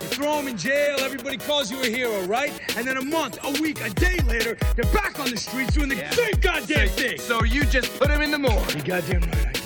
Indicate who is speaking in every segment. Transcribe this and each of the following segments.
Speaker 1: You throw them in jail. Everybody calls you a hero, right? And then a month, a week, a day later, they're back on the streets doing the
Speaker 2: Yeah.
Speaker 1: same goddamn thing.
Speaker 2: So you just put them in the morgue.
Speaker 1: You goddamn right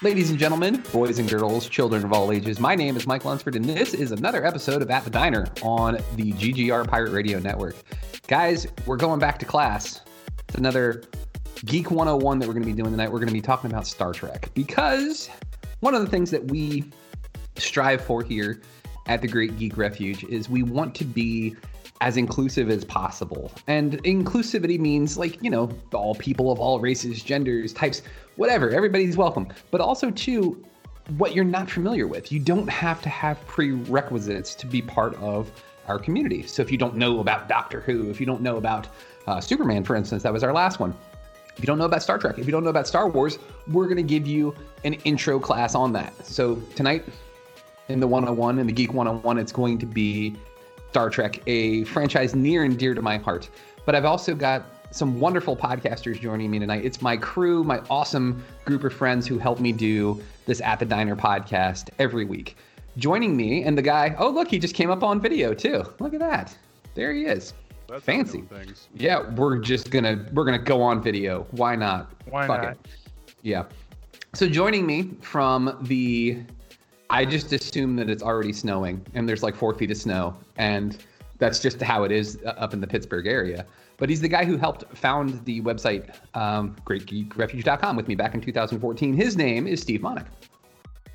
Speaker 3: Ladies and gentlemen, boys and girls, children of all ages, my name is Mike Lunsford, and this is another episode of At the Diner on the GGR Pirate Radio Network. Guys, we're going back to class. It's another Geek 101 that we're going to be doing tonight. We're going to be talking about Star Trek because one of the things that we strive for here at the Great Geek Refuge is we want to be as inclusive as possible. And inclusivity means like, you know, all people of all races, genders, types, whatever, everybody's welcome. But also too what you're not familiar with. You don't have to have prerequisites to be part of our community. So if you don't know about Doctor Who, if you don't know about uh, Superman, for instance, that was our last one. If you don't know about Star Trek, if you don't know about Star Wars, we're going to give you an intro class on that. So tonight in the 101 and the Geek 101, it's going to be Star Trek, a franchise near and dear to my heart. But I've also got some wonderful podcasters joining me tonight. It's my crew, my awesome group of friends who help me do this At the Diner podcast every week. Joining me and the guy, oh, look, he just came up on video too. Look at that. There he is.
Speaker 4: That's
Speaker 3: Fancy.
Speaker 4: how we do things.
Speaker 3: Yeah, we're just gonna we're gonna go on video. Why not?
Speaker 4: Why
Speaker 3: Fuck
Speaker 4: not?
Speaker 3: it. Yeah. So joining me from the, I just assume that it's already snowing and there's like four feet of snow, and that's just how it is uh, up in the Pittsburgh area. But he's the guy who helped found the website um, GreatGeekRefuge.com with me back in 2014. His name is Steve Monick.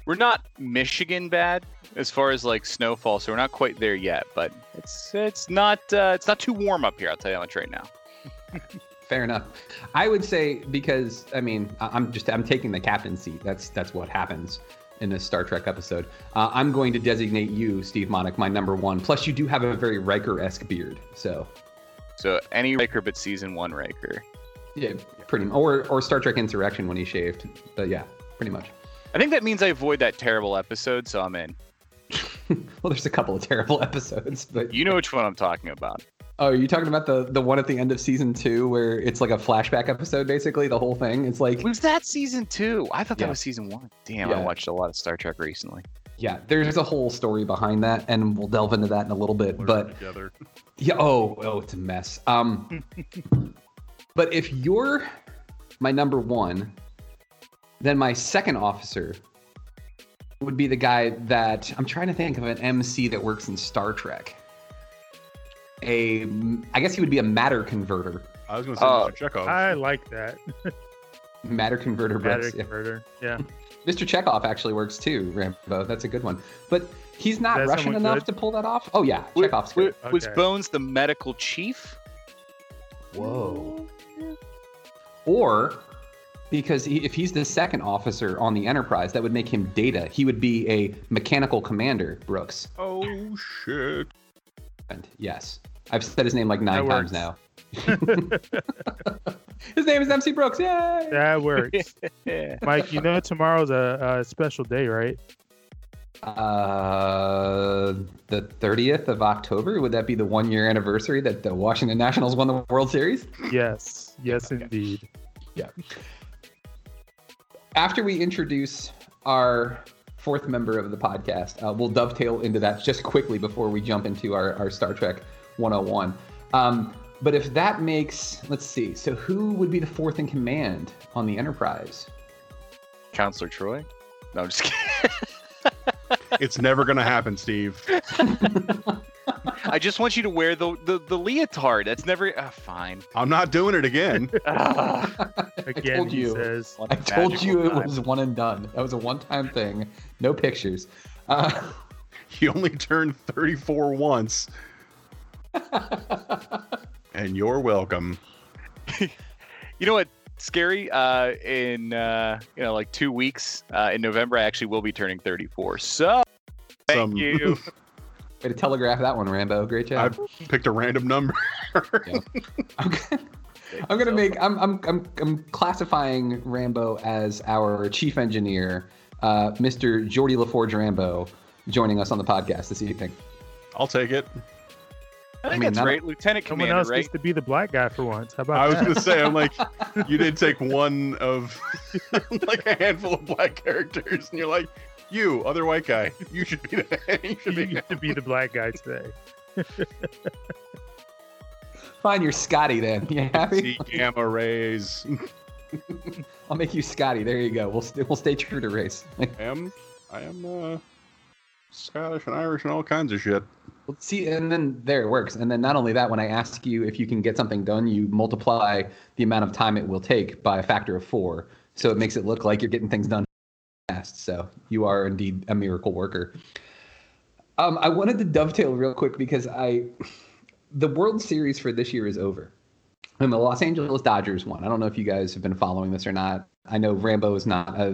Speaker 5: We're not Michigan bad as far as like snowfall, so we're not quite there yet. But it's it's not uh, it's not too warm up here. I'll tell you how much right now.
Speaker 3: Fair enough. I would say because I mean I'm just I'm taking the captain seat. That's that's what happens in this Star Trek episode. Uh, I'm going to designate you, Steve Monick, my number one. Plus, you do have a very Riker-esque beard, so
Speaker 5: So any Riker but season one Riker.
Speaker 3: yeah, pretty or or Star Trek Insurrection when he shaved. But yeah, pretty much.
Speaker 5: I think that means I avoid that terrible episode, so I'm in.
Speaker 3: Well, there's a couple of terrible episodes, but
Speaker 5: You know which one I'm talking about.
Speaker 3: Oh, are you talking about the the one at the end of season two where it's like a flashback episode, basically the whole thing? It's like
Speaker 5: Was that season two? I thought
Speaker 3: Yeah.
Speaker 5: that was season one. Damn,
Speaker 3: Yeah.
Speaker 5: I watched a lot of Star Trek recently.
Speaker 3: Yeah, there's a whole story behind that, and we'll delve into that in a little bit.
Speaker 4: Blur
Speaker 3: But
Speaker 4: together.
Speaker 3: yeah, oh, oh, it's a mess. Um, but if you're my number one, then my second officer would be the guy that I'm trying to think of an MC that works in Star Trek. A, I guess he would be a matter converter.
Speaker 4: I was going to say
Speaker 5: Oh.
Speaker 4: Mr. Chekov.
Speaker 6: I like that.
Speaker 3: Matter converter,
Speaker 6: Battery
Speaker 3: Brooks. Yeah.
Speaker 6: converter. Yeah.
Speaker 3: Mr. Chekov actually works too, Rambo. That's a good one. But he's not
Speaker 6: Is
Speaker 3: Russian enough
Speaker 6: good?
Speaker 3: to pull that off. Oh yeah,
Speaker 5: Wa-
Speaker 3: Chekov's
Speaker 5: wa-
Speaker 3: good.
Speaker 5: Was Bones the medical chief?
Speaker 3: Whoa. Or because he, if he's the second officer on the Enterprise, that would make him Data. He would be a mechanical commander, Brooks.
Speaker 4: oh, shit.
Speaker 3: And yes, I've said his name like nine times now. his name is MC Brooks. Yay!
Speaker 6: That works.
Speaker 5: Yeah.
Speaker 6: Mike, you know tomorrow's a, a special day, right?
Speaker 3: Uh, the 30th of October. Would that be the one year anniversary that the Washington Nationals won the World Series?
Speaker 6: Yes. Yes, indeed.
Speaker 3: Yeah. After we introduce our fourth member of the podcast. Uh, we'll dovetail into that just quickly before we jump into our, our Star Trek 101. Um, but if that makes, let's see, so who would be the fourth in command on the Enterprise?
Speaker 5: Counselor Troi? No, I'm just kidding.
Speaker 4: It's never gonna happen, Steve.
Speaker 5: I just want you to wear the the, the leotard. That's never uh, fine.
Speaker 4: I'm not doing it again.
Speaker 6: Again,
Speaker 3: told
Speaker 6: he
Speaker 3: you.
Speaker 6: says.
Speaker 5: what
Speaker 3: I
Speaker 5: a
Speaker 3: told
Speaker 5: magical
Speaker 3: you it
Speaker 5: time.
Speaker 3: was one and done. That was a one-time thing. No pictures. Uh,
Speaker 4: You only turned 34 once, and you're welcome.
Speaker 5: You know what? Scary. Uh, in uh, you know, like two weeks uh, in November, I actually will be turning 34. So, thank
Speaker 4: Some-
Speaker 5: you.
Speaker 3: way to telegraph that one, Rambo. Great job.
Speaker 4: I've picked a random number.
Speaker 3: I'm gonna, I'm gonna make. I'm, I'm I'm I'm classifying Rambo as our chief engineer, uh, Mr. Geordi La Forge Rambo, joining us on the podcast this evening.
Speaker 4: I'll take it.
Speaker 5: I think
Speaker 3: mean,
Speaker 5: that's
Speaker 3: not-
Speaker 5: right, Lieutenant
Speaker 6: Someone
Speaker 5: Commander.
Speaker 6: else
Speaker 5: Right?
Speaker 6: gets to be the black guy for once. How about
Speaker 4: I was
Speaker 6: that?
Speaker 4: gonna say, I'm like, you did take one of like a handful of black characters, and you're like, you, other white guy, you should be the, you should
Speaker 6: you
Speaker 4: be.
Speaker 6: get to be the black guy today.
Speaker 3: Fine, you're Scotty then. You happy?
Speaker 4: See gamma rays.
Speaker 3: I'll make you Scotty. There you go. We'll st- we'll stay true to race.
Speaker 4: I am, I am uh, Scottish and Irish and all kinds of shit.
Speaker 3: Well, See, and then there it works. And then not only that, when I ask you if you can get something done, you multiply the amount of time it will take by a factor of four. So it makes it look like you're getting things done fast. So you are indeed a miracle worker. Um, I wanted to dovetail real quick because I, the World Series for this year is over. And the Los Angeles Dodgers won. I don't know if you guys have been following this or not. I know Rambo is not uh,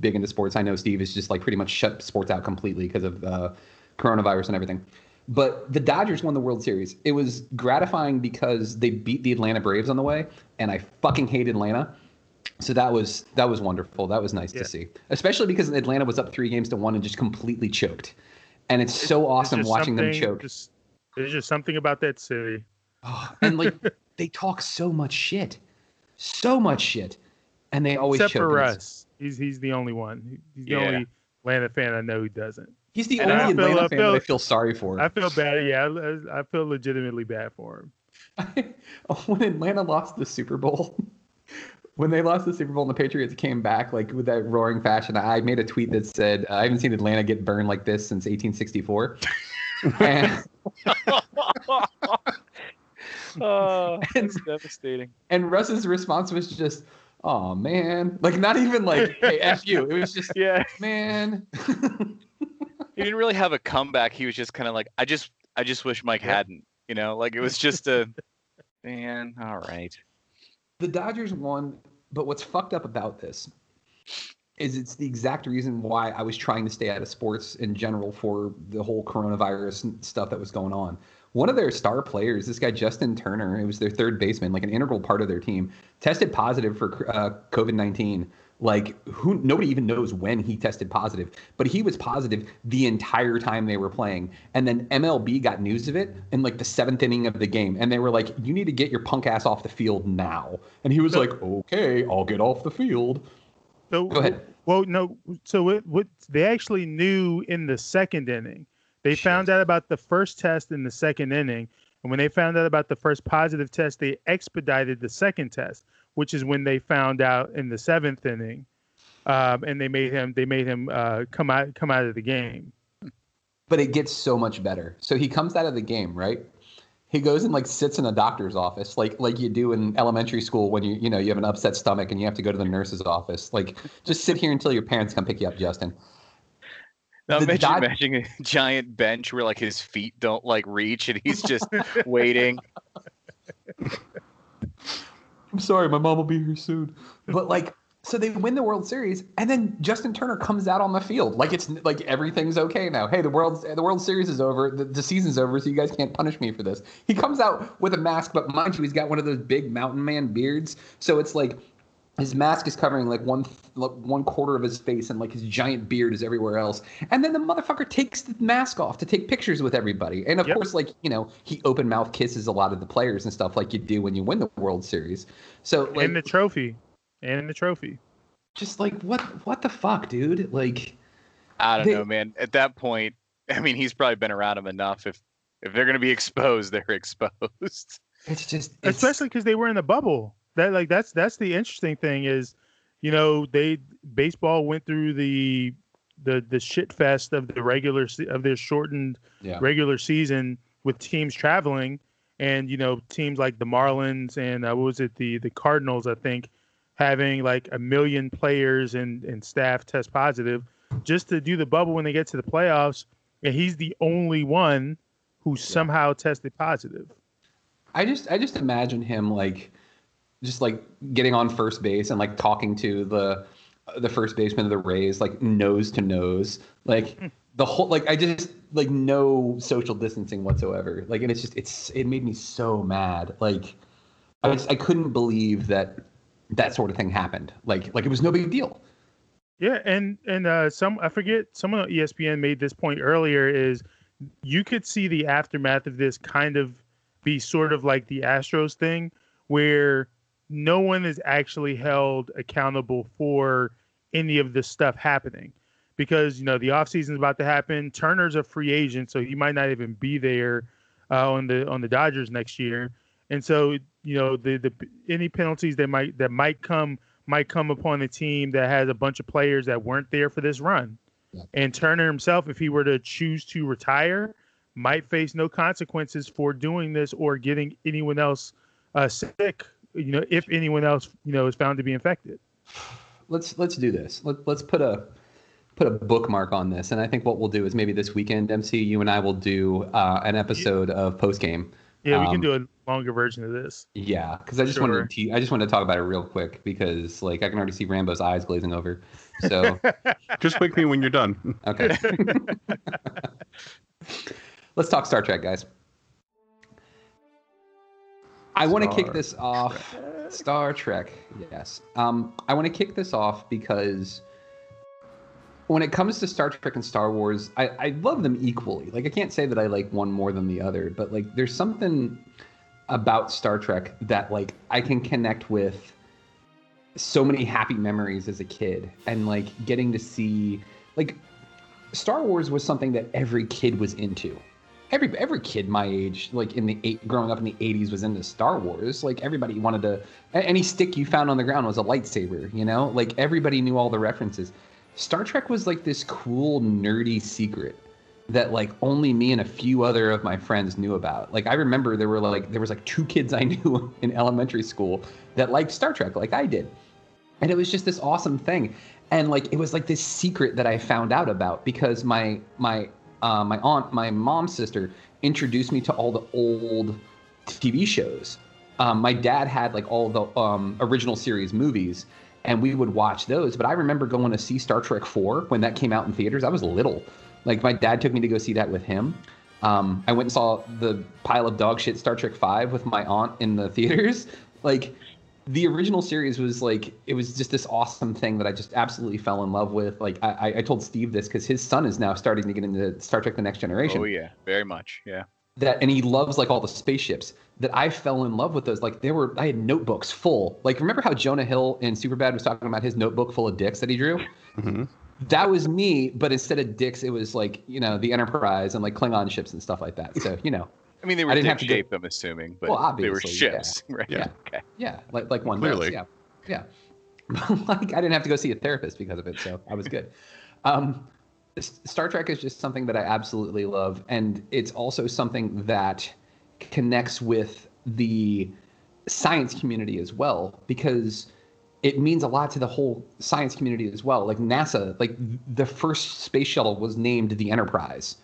Speaker 3: big into sports. I know Steve is just like pretty much shut sports out completely because of uh, coronavirus and everything. But the Dodgers won the World Series. It was gratifying because they beat the Atlanta Braves on the way, and I fucking hate Atlanta. So that was that was wonderful. That was nice
Speaker 6: Yeah.
Speaker 3: to see, especially because Atlanta was up three games to one and just completely choked. And it's so awesome
Speaker 6: just
Speaker 3: watching them choke.
Speaker 6: Just, there's just something about that city.
Speaker 3: Oh, and like they talk so much shit, so much shit, and they always
Speaker 6: Except
Speaker 3: choke.
Speaker 6: for us. He's he's the only one. He's the
Speaker 5: Yeah.
Speaker 6: only Atlanta fan I know who doesn't.
Speaker 3: He's the
Speaker 6: And I
Speaker 3: only
Speaker 6: feel-
Speaker 3: Atlanta
Speaker 6: I
Speaker 3: fan
Speaker 6: feel-
Speaker 3: that I feel sorry for.
Speaker 6: I feel bad. Yeah, I, I feel legitimately bad for him.
Speaker 3: when Atlanta lost the Super Bowl, when they lost the Super Bowl and the Patriots came back like with that roaring fashion, I made a tweet that said, "I haven't seen Atlanta get burned like this since 1864." and,
Speaker 5: oh,
Speaker 3: And-
Speaker 5: that's devastating.
Speaker 3: and Russ's response was just, "Oh man," like not even like, "Hey, f you." It was just,
Speaker 5: Yeah,
Speaker 3: "Man."
Speaker 5: He didn't really have a comeback. He was just kind of like, I just, I just wish Mike hadn't. You know, like it was just a, man. All right.
Speaker 3: the Dodgers won, but what's fucked up about this is it's the exact reason why I was trying to stay out of sports in general for the whole coronavirus stuff that was going on. One of their star players, this guy Justin Turner, it was their third baseman, like an integral part of their team, tested positive for uh, COVID nineteen. Like who? Nobody even knows when he tested positive, but he was positive the entire time they were playing. And then MLB got news of it in like the seventh inning of the game, and they were like, "You need to get your punk ass off the field now." And he was like, "Okay, I'll get off the field."
Speaker 6: So,
Speaker 3: Go ahead.
Speaker 6: Well, no. So it, what they actually knew in the second inning, they found out about the first test in the second inning, and when they found out about the first positive test, they expedited the second test, which is when they found out in the seventh inning, um, and they made him they made him uh, come out come out of the game.
Speaker 3: but it gets so much better. So he comes out of the game, right? He goes and like sits in a doctor's office, like like you do in elementary school when you you know you have an upset stomach and you have to go to the nurse's office. Like just sit here until your parents come pick you up, Justin.
Speaker 5: Now
Speaker 3: The
Speaker 5: imagine,
Speaker 3: Dod-
Speaker 5: imagining a giant bench where like his feet don't like reach and he's just waiting.
Speaker 3: I'm sorry, my mom will be here soon. But like, so they win the World Series, and then Justin Turner comes out on the field like it's like everything's okay now. Hey, the World the World Series is over, the, the season's over, so you guys can't punish me for this. He comes out with a mask, but mind you, he's got one of those big mountain man beards, so it's like his mask is covering like one like one quarter of his face, and like his giant beard is everywhere else. And then the motherfucker takes the mask off to take pictures with everybody, and of
Speaker 6: Yep.
Speaker 3: course, like you know, he open mouth kisses a lot of the players and stuff like you do when you win the World Series. So like,
Speaker 6: and the trophy, and the trophy.
Speaker 3: just like what what the fuck, dude? Like,
Speaker 5: I don't
Speaker 3: They-
Speaker 5: know, man. At that point, I mean, he's probably been around him enough. If if they're going to be exposed, they're exposed.
Speaker 3: It's just
Speaker 6: especially because they were in the bubble. That like that's that's the interesting thing is, you know, they baseball went through the the the shit fest of the regular of their shortened
Speaker 3: Yeah.
Speaker 6: regular season with teams traveling, and you know teams like the Marlins and uh, what was it the the Cardinals I think having like a million players and and staff test positive just to do the bubble when they get to the playoffs, and he's the only one who somehow tested positive.
Speaker 3: I just I just imagine him like just like getting on first base and like talking to the the first baseman of the Rays like nose to nose. Like the whole like I just like no social distancing whatsoever. Like and it's just it's it made me so mad. Like I just I couldn't believe that that sort of thing happened. Like like it was no big deal.
Speaker 6: Yeah, and and uh, some I forget someone on ESPN made this point earlier is you could see the aftermath of this kind of be sort of like the Astros thing where no one is actually held accountable for any of this stuff happening. Because you know the offseason is about to happen. Turner's a free agent so he might not even be there uh, on the on the dodgers next year. And so you know the the any penalties that might that might come might come upon a team that has a bunch of players that weren't there for this run. And turner himself if he were to choose to retire might face no consequences for doing this or getting anyone else uh, sick you know if anyone else you know is found to be infected
Speaker 3: let's let's do this. Let, let's put a put a bookmark on this, and I think what we'll do is maybe this weekend, MC, you and I will do uh, an episode of post game.
Speaker 6: yeah we can do a longer version of this
Speaker 3: Yeah, because I just
Speaker 6: Sure.
Speaker 3: wanted to te- I just wanted to talk about it real quick because like I can already see Rambo's eyes glazing over. So
Speaker 4: Just wake me when you're done.
Speaker 3: okay, let's talk Star Trek, guys. I want to kick this off. Star Trek, yes. Um, I want to kick this off because when it comes to Star Trek and Star Wars, I, I love them equally. Like I can't say that I like one more than the other, but like there's something about Star Trek that like I can connect with so many happy memories as a kid and like getting to see like Star Wars was something that every kid was into. Every every kid my age, like in the eight, growing up in the '80s, was into Star Wars. Like everybody wanted to. Any stick you found on the ground was a lightsaber. You know, like everybody knew all the references. Star Trek was like this cool nerdy secret that like only me and a few other of my friends knew about. Like I remember there were like there was like two kids I knew in elementary school that liked Star Trek like I did. And it was just this awesome thing. And like it was like this secret that I found out about because my my uh, my aunt, my mom's sister, introduced me to all the old TV shows. Um, my dad had like all the um, original series movies, and we would watch those. But I remember going to see Star Trek 4 when that came out in theaters. I was little. Like my dad took me to go see that with him. Um, I went and saw the pile of dog shit Star Trek 5 with my aunt in the theaters. Like the original series was like it was just this awesome thing that I just absolutely fell in love with. Like I, I- I told Steve this because his son is now starting to get into Star Trek: The Next Generation.
Speaker 5: Oh yeah, very much. Yeah.
Speaker 3: that and he loves like all the spaceships. That I fell in love with those. Like there were I had notebooks full. Like remember how Jonah Hill in Superbad was talking about his notebook full of dicks that he drew? Mm-hmm. That was me but instead of dicks it was like you know the Enterprise and like Klingon ships and stuff like that. So you know
Speaker 5: I mean, they
Speaker 3: I didn't have to go-
Speaker 5: shaped, I'm assuming, but
Speaker 3: Well,
Speaker 5: they were
Speaker 3: obviously, yeah.
Speaker 5: ships, right?
Speaker 3: Yeah.
Speaker 5: Okay.
Speaker 3: yeah like like one
Speaker 4: Clearly.
Speaker 3: does yeah yeah like I didn't have to go see a therapist because of it so I was good um Star Trek is just something that I absolutely love, and it's also something that connects with the science community as well because it means a lot to the whole science community as well. Like NASA, like the first space shuttle was named the Enterprise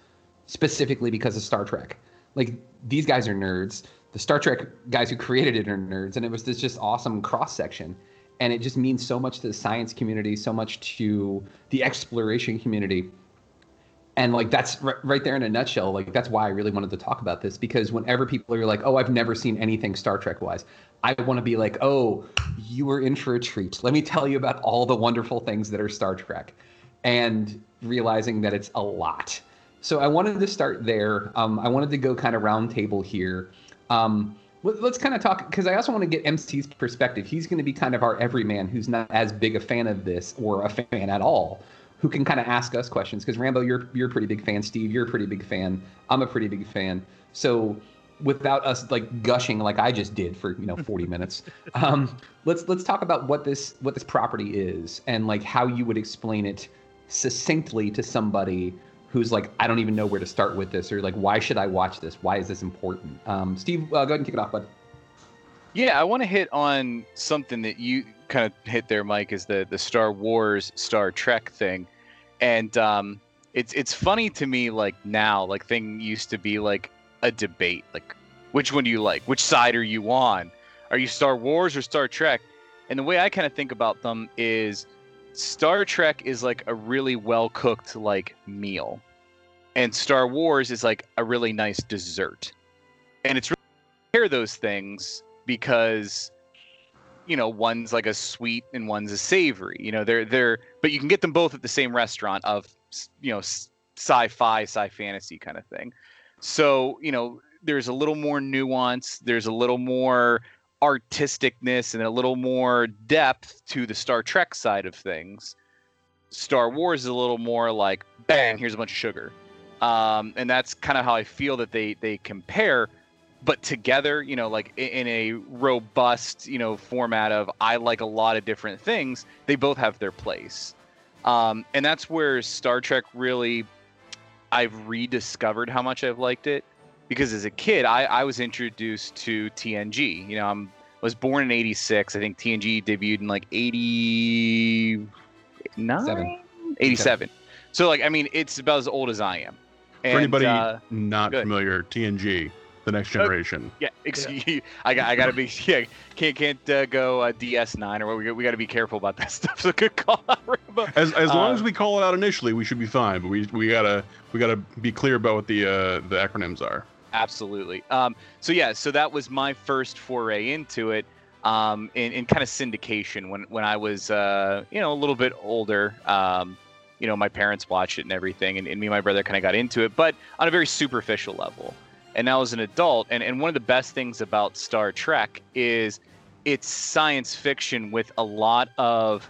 Speaker 3: specifically because of Star Trek. Like these guys are nerds. The Star Trek guys who created it are nerds, and it was this just awesome cross section. And it just means so much to the science community, so much to the exploration community. And like that's right, right there in a nutshell. Like that's why I really wanted to talk about this because whenever people are like, "Oh, I've never seen anything Star Trek wise," I want to be like, "Oh, you were in for a treat. Let me tell you about all the wonderful things that are Star Trek," and realizing that it's a lot. So I wanted to start there. Um, I wanted to go kind of roundtable here. Um, let- let's kind of talk because I also want to get MC's perspective. He's going to be kind of our everyman who's not as big a fan of this or a fan at all. who can kind of ask us questions. Because Rambo, you're you're a pretty big fan. Steve, you're a pretty big fan. I'm a pretty big fan. So without us like gushing like I just did for you know 40 minutes, um, let's let's talk about what this what this property is and like how you would explain it succinctly to somebody who's like I don't even know where to start with this or like why should I watch this? Why is this important? Um, Steve, uh, go ahead and kick it off, bud.
Speaker 5: Yeah, I want to hit on something that you kind of hit there, Mike, is the the Star Wars, Star Trek thing, and um, it's it's funny to me like now, like thing used to be like a debate, like which one do you like? Which side are you on? Are you Star Wars or Star Trek? And the way I kind of think about them is Star Trek is like a really well cooked like meal, and Star Wars is like a really nice dessert, and it's really compare those things because you know one's like a sweet and one's a savory. You know they're they're but you can get them both at the same restaurant of you know sci-fi sci fantasy kind of thing. So you know there's a little more nuance. There's a little more artisticness and a little more depth to the star trek side of things star wars is a little more like bang here's a bunch of sugar um, and that's kind of how i feel that they they compare but together, you know, like in a robust, you know, format of I like a lot of different things, they both have their place. Um, and that's where Star Trek really, I've rediscovered how much I've liked it. Because as a kid, I, I was introduced to TNG. You know, I'm was born in '86. I think TNG debuted in like '89, 87. So like, I mean, it's about as old as I am.
Speaker 4: And, For anybody uh, not familiar, TNG the next
Speaker 5: Uh,
Speaker 4: generation.
Speaker 5: yeah, excuse yeah. I got I got to be yeah can't can't uh, go uh, DS9 or we we got to be careful about that stuff. So good call out, Rambo.
Speaker 4: As as long
Speaker 5: Uh,
Speaker 4: as we call it out initially, we should be fine. But we we gotta we gotta be clear about what the uh, the acronyms are.
Speaker 5: Absolutely. Um, so yeah, so that was my first foray into it, um, in, in kind of syndication when when I was uh, you know a little bit older. Um, you know, my parents watched it and everything, and, and me and my brother kind of got into it, but on a very superficial level. And now as an adult, and, and one of the best things about Star Trek is it's science fiction with a lot of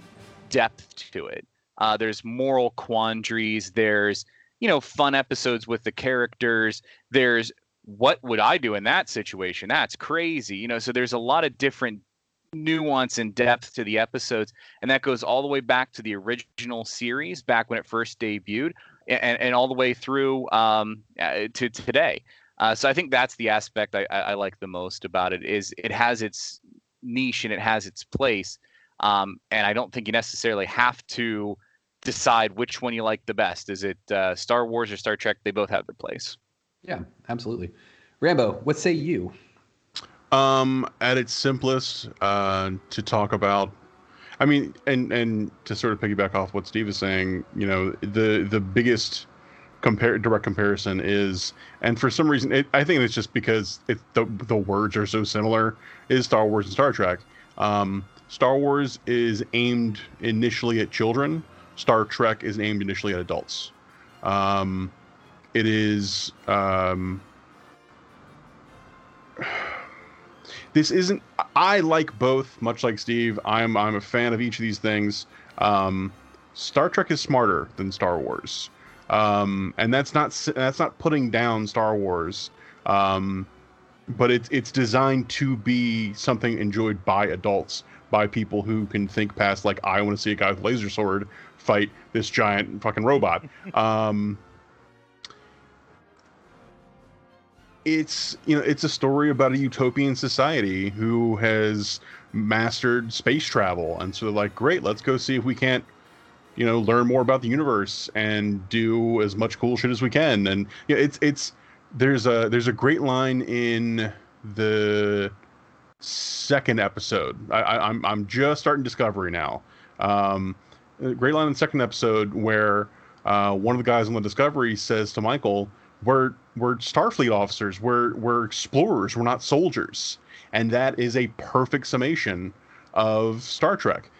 Speaker 5: depth to it. Uh, there's moral quandaries. There's you know fun episodes with the characters. There's what would I do in that situation? That's crazy. You know, so there's a lot of different nuance and depth to the episodes, and that goes all the way back to the original series, back when it first debuted, and, and all the way through um, to today. Uh, so I think that's the aspect I, I, I, like the most about it is it has its niche and it has its place, um, and I don't think you necessarily have to decide which one you like the best. Is it uh, Star Wars or Star Trek? They both have their place.
Speaker 3: Yeah, absolutely. Rambo, what say you?
Speaker 4: Um, at its simplest, uh, to talk about, I mean, and and to sort of piggyback off what Steve is saying, you know, the the biggest compare direct comparison is, and for some reason, it, I think it's just because it the the words are so similar. Is Star Wars and Star Trek? Um, Star Wars is aimed initially at children. Star Trek is aimed initially at adults. Um, it is um, this isn't i like both much like steve. I'm i'm a fan of each of these things. Um, star trek is smarter than star wars. Um, and that's not that's not putting down star wars. Um, but it's it's designed to be something enjoyed by adults by people who can think past like i want to see a guy with a laser sword fight this giant fucking robot. Um, it's you know it's a story about a utopian society who has mastered space travel and so they're like great let's go see if we can't you know learn more about the universe and do as much cool shit as we can. And yeah it's it's there's a there's a great line in the second episode. I, I i'm i'm just starting discovery now. Um great line in the second episode where uh, one of the guys on the discovery says to michael we're we're Starfleet officers. We're we're explorers. We're not soldiers, and that is a perfect summation of Star Trek.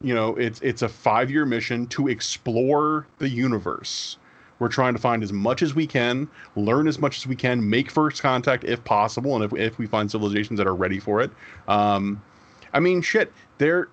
Speaker 4: You know, it's it's a five year mission to explore the universe. We're trying to find as much as we can, learn as much as we can, make first contact if possible, and if if we find civilizations that are ready for it. Um, I mean, shit, they're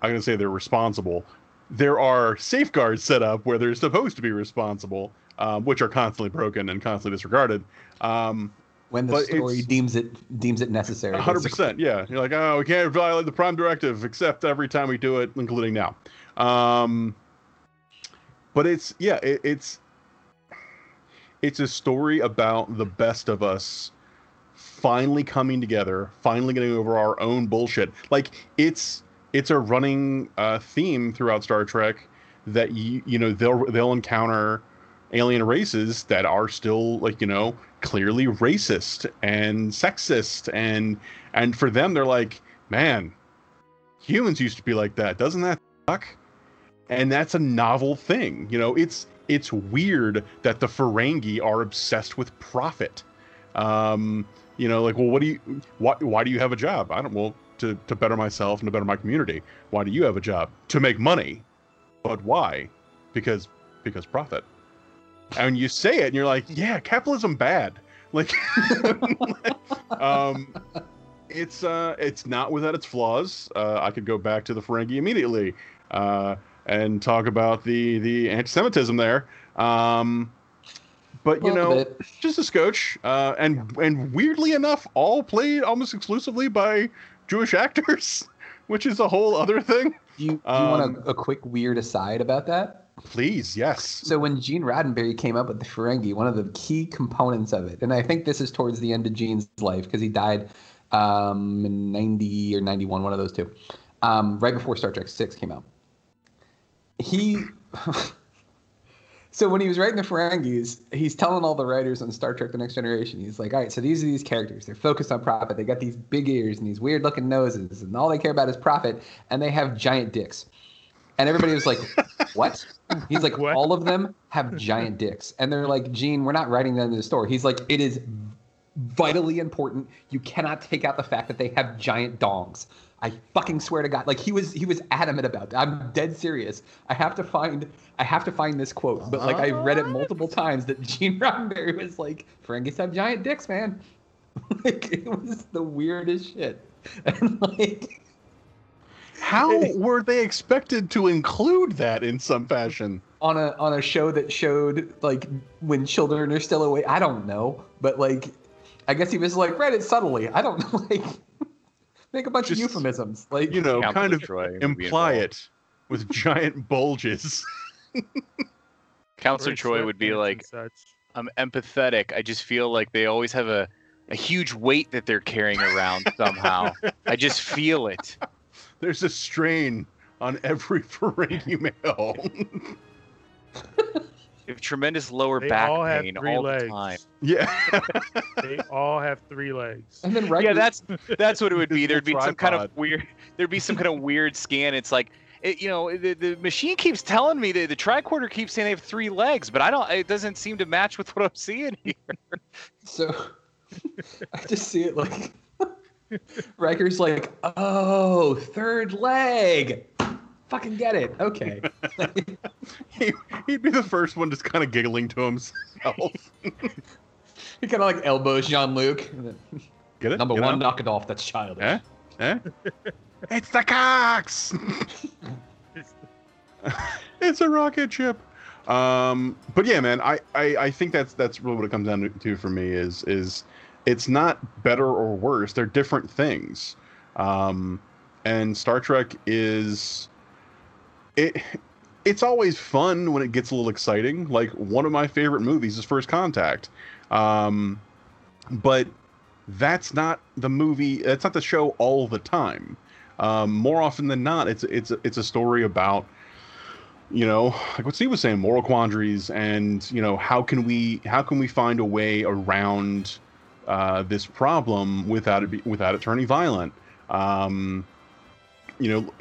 Speaker 4: I'm gonna say they're responsible there are safeguards set up where they're supposed to be responsible, um, which are constantly broken and constantly disregarded. Um,
Speaker 3: when the
Speaker 4: but
Speaker 3: story deems it deems it necessary.
Speaker 4: hundred percent, yeah. You're like, oh, we can't violate the Prime Directive except every time we do it, including now. Um, but it's yeah, it, it's it's a story about the best of us finally coming together, finally getting over our own bullshit. Like it's it's a running uh, theme throughout Star Trek that you you know they'll they'll encounter alien races that are still like you know clearly racist and sexist. And and for them they're like man humans used to be like that. Doesn't that suck? And that's a novel thing. You know it's it's weird that the ferengi are obsessed with profit. Um you know like well what do you why, why do you have a job? I don't well to to better myself and to better my community why do you have a job? To make money. But why? Because because profit and you say it and you're like yeah capitalism bad. Like um it's uh it's not without its flaws. Uh i could go back to the ferengi immediately uh and talk about the the anti-semitism there. Um but you know just a scotch uh and and weirdly enough all played almost exclusively by jewish actors which is a whole other thing.
Speaker 3: Do you, do you
Speaker 4: Um,
Speaker 3: want a, a quick weird aside about that?
Speaker 4: Please yes
Speaker 3: So when Gene Roddenberry came up with the Ferengi, one of the key components of it, and I think this is towards the end of Gene's life because he died um, in 90 or 91, one of those two, um, right before Star Trek 6 came out. He. so when he was writing the Ferengis, he's telling all the writers on Star Trek The Next Generation, he's like, all right, so these are these characters. They're focused on profit. They got these big ears and these weird looking noses, and all they care about is profit, and they have giant dicks. And everybody was like, what? He's like, all of them have giant dicks. And they're like, Gene, we're not writing that in the store. He's like, it is vitally important. You cannot take out the fact that they have giant dongs. I fucking swear to God. Like he was he was adamant about that. I'm dead serious. I have to find I have to find this quote. But like I read it multiple times that Gene Roddenberry was like, Ferengis have giant dicks, man. like it was the weirdest shit. And like
Speaker 4: how were they expected to include that in some fashion
Speaker 3: on a on a show that showed like when children are still awake. I don't know, but like, I guess he was like read it subtly. I don't know, like make a bunch of euphemisms, like
Speaker 4: you know kind of
Speaker 5: Troi
Speaker 4: imply it with giant bulges
Speaker 5: Counselor Troi would be like. I'm empathetic. I just feel like they always have a, a huge weight that they're carrying around somehow. I just feel it.
Speaker 4: There's a strain on every Ferengi male.
Speaker 5: They have tremendous lower
Speaker 6: They
Speaker 5: back
Speaker 6: all
Speaker 5: pain
Speaker 6: three
Speaker 5: all
Speaker 6: legs.
Speaker 5: the time.
Speaker 4: yeah.
Speaker 6: They all have three legs.
Speaker 3: and then right
Speaker 5: Yeah, that's that's what it would be. There'd be
Speaker 4: Invisible
Speaker 5: some kind of weird. There'd be some kind of weird scan. It's like, it, you know, the, the machine keeps telling me that the tricorder keeps saying they have three legs, but I don't. It doesn't seem to match with what I'm seeing here.
Speaker 3: So I just see it like Riker's like, oh, third leg. Fucking get it. Okay.
Speaker 4: he, he'd be the first one just kind of giggling to himself.
Speaker 3: he kind of like elbows Jean Luc.
Speaker 4: Get it?
Speaker 3: Number
Speaker 4: You
Speaker 3: one, knock it off. That's childish.
Speaker 4: Eh? Eh? it's the Cox. it's a rocket ship. Um, but yeah, man, I, I, I think that's that's really what it comes down to, to for me is is it's not better or worse. They're different things. Um, and Star Trek is it it's always fun when it gets a little exciting. Like one of my favorite movies is First Contact. Um, but that's not the movie. That's not the show all the time. Um, more often than not, it's it's it's a story about you know like what Steve was saying, moral quandaries, and you know how can we how can we find a way around uh, this problem without it be, without it turning violent. Um, you know,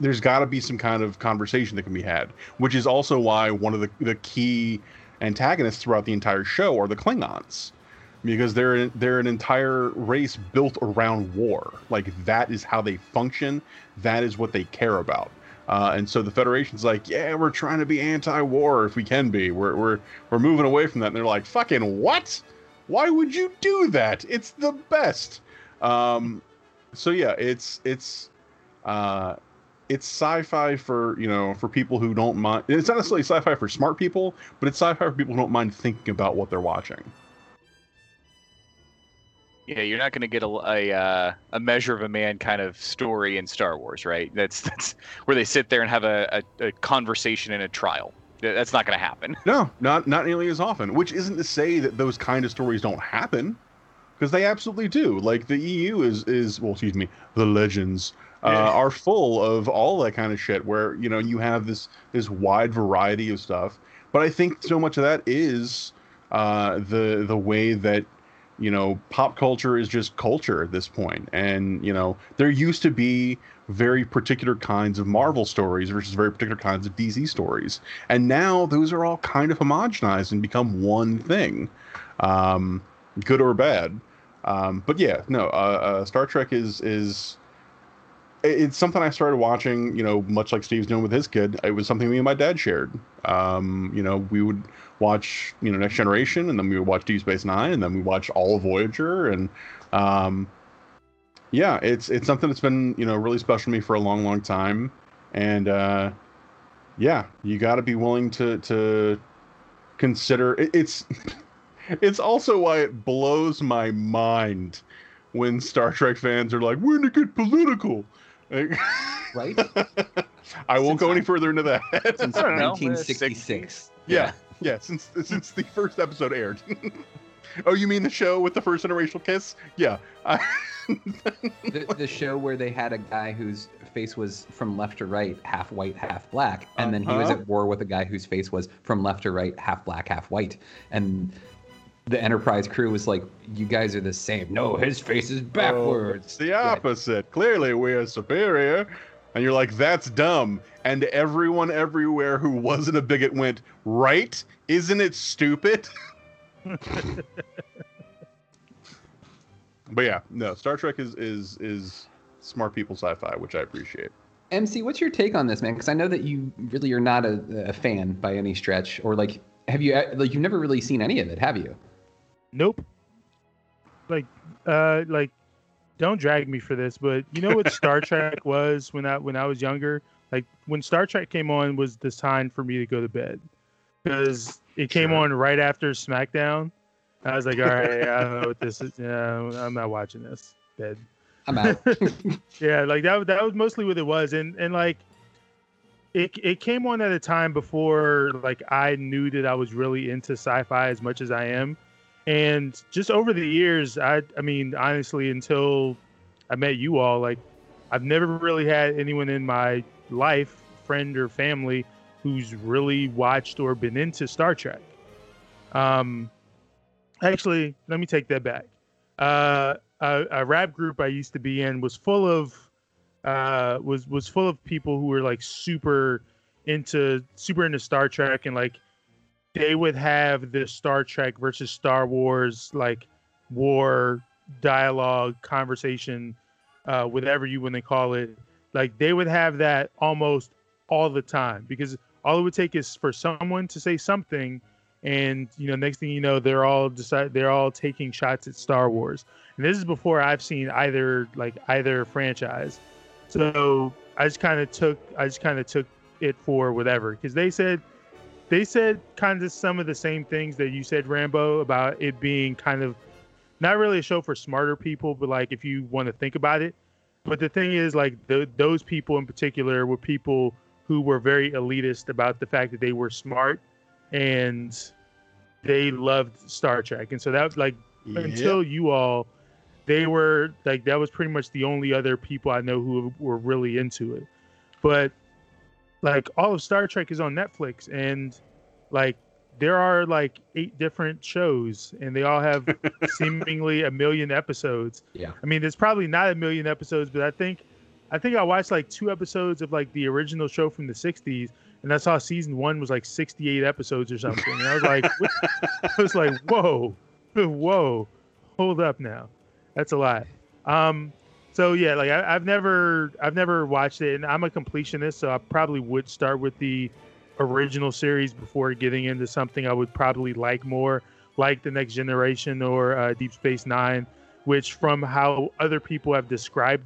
Speaker 4: there's got to be some kind of conversation that can be had, which is also why one of the the key antagonists throughout the entire show are the Klingons because they're they're an entire race built around war. Like that is how they function. That is what they care about. Uh, and so the Federation's like, yeah, we're trying to be anti-war if we can be. We're we're we're moving away from that. And they're like, fucking what? Why would you do that? It's the best. Um, so yeah, it's it's uh, it's sci-fi for you know for people who don't mind. It's not necessarily sci-fi for smart people, but it's sci-fi for people who don't mind thinking about what they're watching.
Speaker 5: Yeah, you're not going to get a a, uh, a measure of a man kind of story in Star Wars, right? That's that's where they sit there and have a, a, a conversation in a trial. Th- That's not going to happen.
Speaker 4: No, not not nearly as often. Which isn't to say that those kind of stories don't happen, because they absolutely do. Like the EU is is well, excuse me, the Legends uh,
Speaker 5: Yeah.
Speaker 4: are full of all that kind of shit. Where you know you have this this wide variety of stuff. But I think so much of that is uh, the the way that you know pop culture is just culture at this point and you know there used to be very particular kinds of marvel stories versus very particular kinds of dc stories and now those are all kind of homogenized and become one thing um good or bad um but yeah no uh, uh star trek is is it's something I started watching, you know, much like Steve's doing with his kid. It was something me and my dad shared. Um, you know, we would watch, you know, Next Generation, and then we would watch Deep Space Nine, and then we watch all of Voyager, and um, yeah, it's it's something that's been you know really special to me for a long, long time, and uh, yeah, you got to be willing to to consider. It, it's it's also why it blows my mind when Star Trek fans are like, "We're gonna get political." Like-
Speaker 3: Right?
Speaker 4: I won't go any further into that.
Speaker 3: Since
Speaker 5: I don't
Speaker 3: 1966.
Speaker 4: yeah, yeah, since since the first episode aired. oh, you mean the show with the first interracial kiss? Yeah. I,
Speaker 3: the, the show where they had a guy whose face was from left to right, half white, half black, and then he was
Speaker 4: Uh-huh.
Speaker 3: at war with a guy whose face was from left to right, half black, half white, and the Enterprise crew was like, "You guys are the same." No, his face is
Speaker 4: Oh,
Speaker 3: backwards.
Speaker 4: it's the opposite. Clearly, we are superior. And you're like, that's dumb. And everyone everywhere who wasn't a bigot went, right? Isn't it stupid? but yeah, no, Star Trek is is is smart people sci-fi, which I appreciate.
Speaker 3: MC, what's your take on this, man? Because I know that you really are not a, a fan by any stretch, or like, have you like you've never really seen any of it, have you?
Speaker 6: Nope. Like, uh, like, don't drag me for this, but you know what Star Trek was when I when I was younger. Like when Star Trek came on was the time for me to go to bed because it came
Speaker 4: Sure.
Speaker 6: on right after SmackDown. I was like, all right, I don't know what this is. Yeah, I'm not watching this. Bed.
Speaker 3: I'm out.
Speaker 6: yeah, like that. That was mostly what it was, and and like it it came on at a time before like I knew that I was really into sci-fi as much as I am, and just over the years, I I mean honestly, until I met you all, like I've never really had anyone in my life, friend or family, who's really watched or been into Star Trek. Um, actually, let me take that back. Uh, a, a rap group I used to be in was full of uh, was was full of people who were like super into super into Star Trek and like they would have the Star Trek versus Star Wars like war dialogue conversation uh, whatever you want to call it like they would have that almost all the time because all it would take is for someone to say something and you know next thing you know they're all decide they're all taking shots at Star Wars. And this is before I've seen either like either franchise. So I just kind of took I just kind of took it for whatever. Because they said they said kind of some of the same things that you said Rambo about it being kind of not really a show for smarter people but like if you want to think about it. But the thing is like th those people in particular were people who were very elitist about the fact that they were smart and they loved Star Trek and so that was like until you all they were like that was pretty much the only other people I know who were really into it. But like all of Star Trek is on Netflix and like there are like eight different shows and they all have seemingly a million episodes.
Speaker 3: Yeah.
Speaker 6: I mean, there's probably not a million episodes, but I think I think I watched like two episodes of like the original show from the 60s and I saw season 1 was like 68 episodes or something. And I was like I was like, "Whoa. Whoa. Hold up now." That's a lot. Um, so yeah, like I, I've never, I've never watched it, and I'm a completionist, so I probably would start with the original series before getting into something I would probably like more, like the Next Generation or uh, Deep Space Nine, which from how other people have described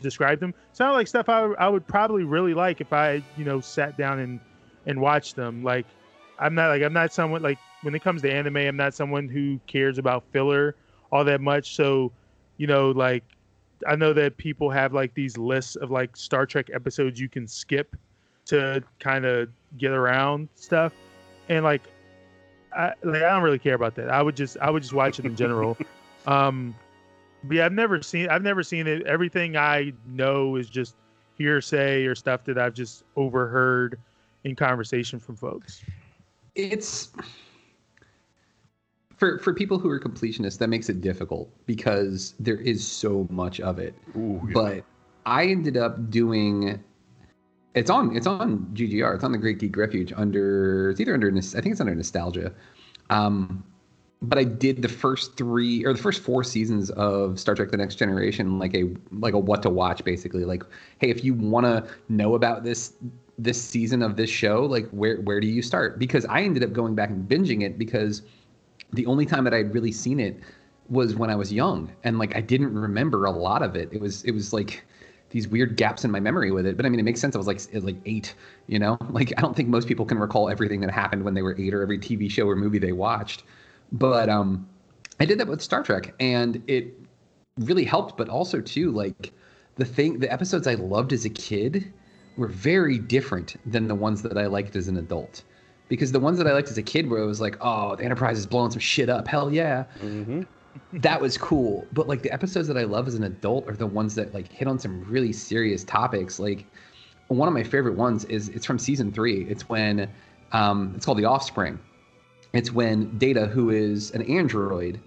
Speaker 6: described them sound like stuff I, I would probably really like if I you know sat down and and watched them. Like I'm not like I'm not someone like when it comes to anime, I'm not someone who cares about filler all that much. So you know like I know that people have like these lists of like Star Trek episodes you can skip to kind of get around stuff, and like I like I don't really care about that. I would just I would just watch it in general. um, yeah, I've never seen I've never seen it. Everything I know is just hearsay or stuff that I've just overheard in conversation from folks.
Speaker 3: It's for for people who are completionists that makes it difficult because there is so much of it.
Speaker 4: Ooh, yeah.
Speaker 3: But I ended up doing it's on it's on GGR. It's on the Great Geek Refuge under it's either under Nos- I think it's under nostalgia. Um but I did the first three or the first four seasons of Star Trek: The Next Generation like a like a what to watch basically. Like, hey, if you want to know about this this season of this show, like where where do you start? Because I ended up going back and binging it because the only time that I'd really seen it was when I was young and like I didn't remember a lot of it. It was it was like these weird gaps in my memory with it. But I mean, it makes sense. I was like, like eight, you know, like I don't think most people can recall everything that happened when they were eight or every TV show or movie they watched. But um, I did that with Star Trek, and it really helped. But also too, like the thing, the episodes I loved as a kid were very different than the ones that I liked as an adult. Because the ones that I liked as a kid, where it was like, oh, the Enterprise is blowing some shit up, hell yeah, that was cool. But like the episodes that I love as an adult are the ones that like hit on some really serious topics. Like one of my favorite ones is it's from season three. It's when um, it's called The Offspring. It's when Data, who is an android,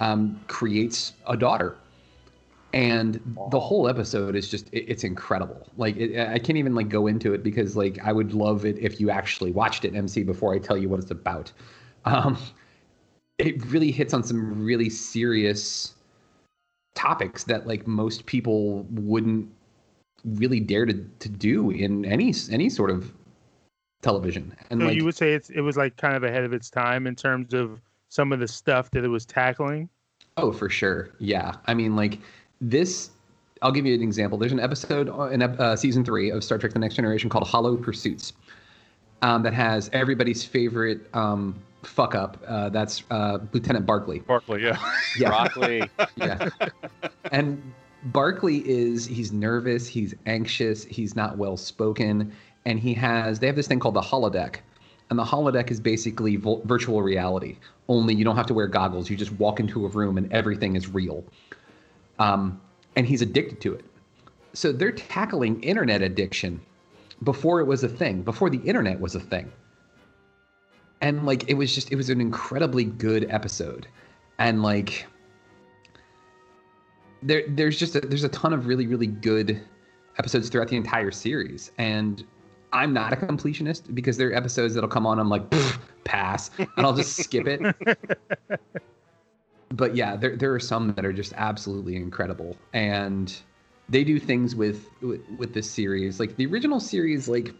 Speaker 3: um, creates a daughter, and the whole episode is just it, it's incredible. Like it, I can't even like go into it because like I would love it if you actually watched it, MC, before I tell you what it's about. Um, it really hits on some really serious topics that like most people wouldn't really dare to, to do in any any sort of television and
Speaker 6: so
Speaker 3: like
Speaker 6: you would say it's it was like kind of ahead of its time in terms of some of the stuff that it was tackling.
Speaker 3: Oh, for sure. Yeah. I mean, like this. I'll give you an example. There's an episode in uh, season three of Star Trek: The Next Generation called "Hollow Pursuits," um, that has everybody's favorite um, fuck up. Uh, that's uh, Lieutenant Barclay.
Speaker 4: Barclay, yeah.
Speaker 3: Yeah.
Speaker 5: Broccoli.
Speaker 3: yeah. And Barclay is he's nervous, he's anxious, he's not well spoken, and he has they have this thing called the holodeck. And the holodeck is basically vo- virtual reality. Only you don't have to wear goggles. You just walk into a room and everything is real. Um, and he's addicted to it. So they're tackling internet addiction before it was a thing, before the internet was a thing. And like it was just it was an incredibly good episode. And like there there's just a, there's a ton of really really good episodes throughout the entire series and i'm not a completionist because there are episodes that'll come on i'm like pass and i'll just skip it but yeah there, there are some that are just absolutely incredible and they do things with, with with this series like the original series like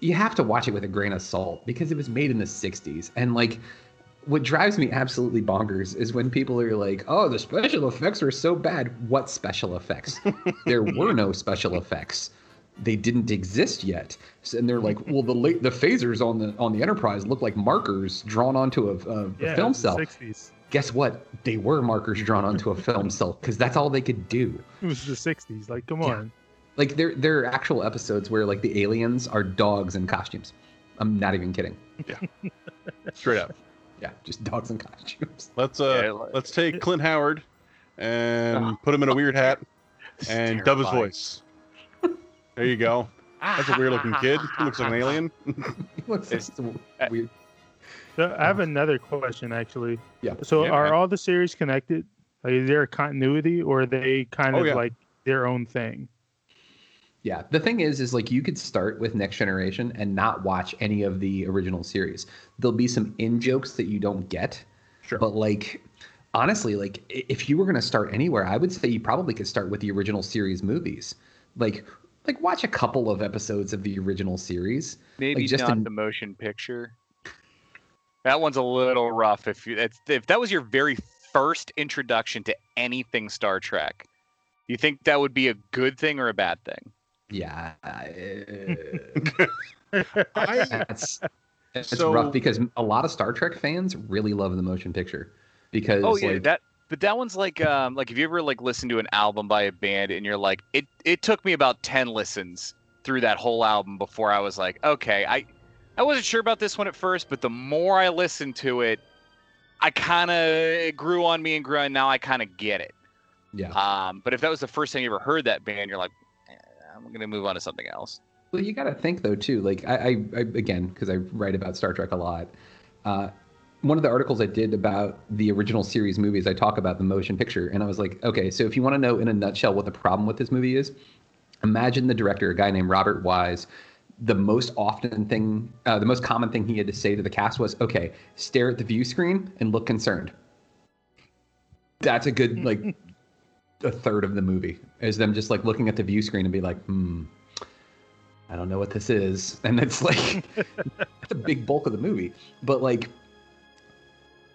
Speaker 3: you have to watch it with a grain of salt because it was made in the 60s and like what drives me absolutely bonkers is when people are like, "Oh, the special effects were so bad." What special effects? there were no special effects. They didn't exist yet. And they're like, "Well, the late, the phasers on the on the Enterprise look like markers drawn onto a, a, a film
Speaker 6: it was the
Speaker 3: cell."
Speaker 6: 60s.
Speaker 3: Guess what? They were markers drawn onto a film cell because that's all they could do.
Speaker 6: It was the 60s. Like, come
Speaker 3: Yeah.
Speaker 6: on.
Speaker 3: Like there there are actual episodes where like the aliens are dogs in costumes. I'm not even kidding. Yeah.
Speaker 4: Straight up.
Speaker 3: Yeah, just dogs in costumes.
Speaker 4: Let's uh
Speaker 5: Yeah, like-
Speaker 4: let's take Clint Howard and put him in a weird hat and dub his voice. There you go. That's a weird looking kid. He looks like an alien.
Speaker 3: What's
Speaker 5: It's-
Speaker 3: weird?
Speaker 6: So I have another question actually.
Speaker 3: Yeah.
Speaker 6: So
Speaker 4: Yeah,
Speaker 6: are
Speaker 4: man.
Speaker 6: all the series connected? Like, is there a continuity, or are they kind
Speaker 4: Oh,
Speaker 6: of
Speaker 4: yeah.
Speaker 6: like their own thing?
Speaker 3: Yeah, the thing is, is like you could start with Next Generation and not watch any of the original series. There'll be some in jokes that you don't get,
Speaker 4: Sure.
Speaker 3: but like honestly, like if you were gonna start anywhere, I would say you probably could start with the original series movies. Like, like watch a couple of episodes of the original series.
Speaker 5: Maybe
Speaker 3: like just
Speaker 5: not
Speaker 3: in-
Speaker 5: the motion picture. That one's a little rough. If you, that's, if that was your very first introduction to anything Star Trek, You think that would be a good thing or a bad thing?
Speaker 3: Yeah.
Speaker 4: I,
Speaker 3: That's it's
Speaker 4: So-
Speaker 3: rough because a lot of Star Trek fans really love the motion picture because
Speaker 5: Oh yeah,
Speaker 3: like,
Speaker 5: that. But that one's like, um, like if you ever like listen to an album by a band and you're like, it it took me about ten listens through that whole album before I was like, okay, I I wasn't sure about this one at first, but the more I listened to it, I kind of it grew on me and grew, and now I kind of get it.
Speaker 3: yeah.
Speaker 5: Um, but if that was the first time you ever heard that band, you're like, eh, I'm gonna move on to something else.
Speaker 3: Well, you got to think though too. Like I, I, I again, because I write about Star Trek a lot. Uh, one of the articles I did about the original series movies, I talk about the motion picture, and I was like, okay, so if you want to know in a nutshell what the problem with this movie is, imagine the director, a guy named Robert Wise. The most often thing, uh, the most common thing he had to say to the cast was, "Okay, stare at the view screen and look concerned." That's a good like a third of the movie is them just like looking at the view screen and be like, "Hmm, I don't know what this is. And it's like that's a big bulk of the movie. But like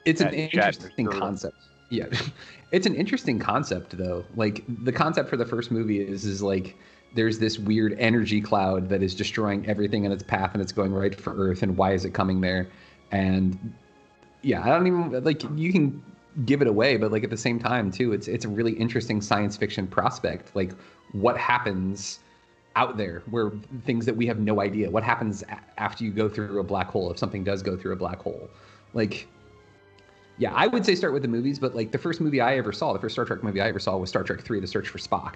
Speaker 3: it's an interesting concept. Yeah. it's an interesting concept though. Like the concept for the first movie is is like there's this weird energy cloud that is destroying everything in its path and it's going right for Earth and why is it coming there? And yeah, I don't even like you can give it away, but like at the same time too, it's it's a really interesting science fiction prospect. Like what happens out there where things that we have no idea what happens a- after you go through a black hole if something does go through a black hole like yeah i would say start with the movies but like the first movie i ever saw the first star trek movie i ever saw was star trek 3 the search for spock.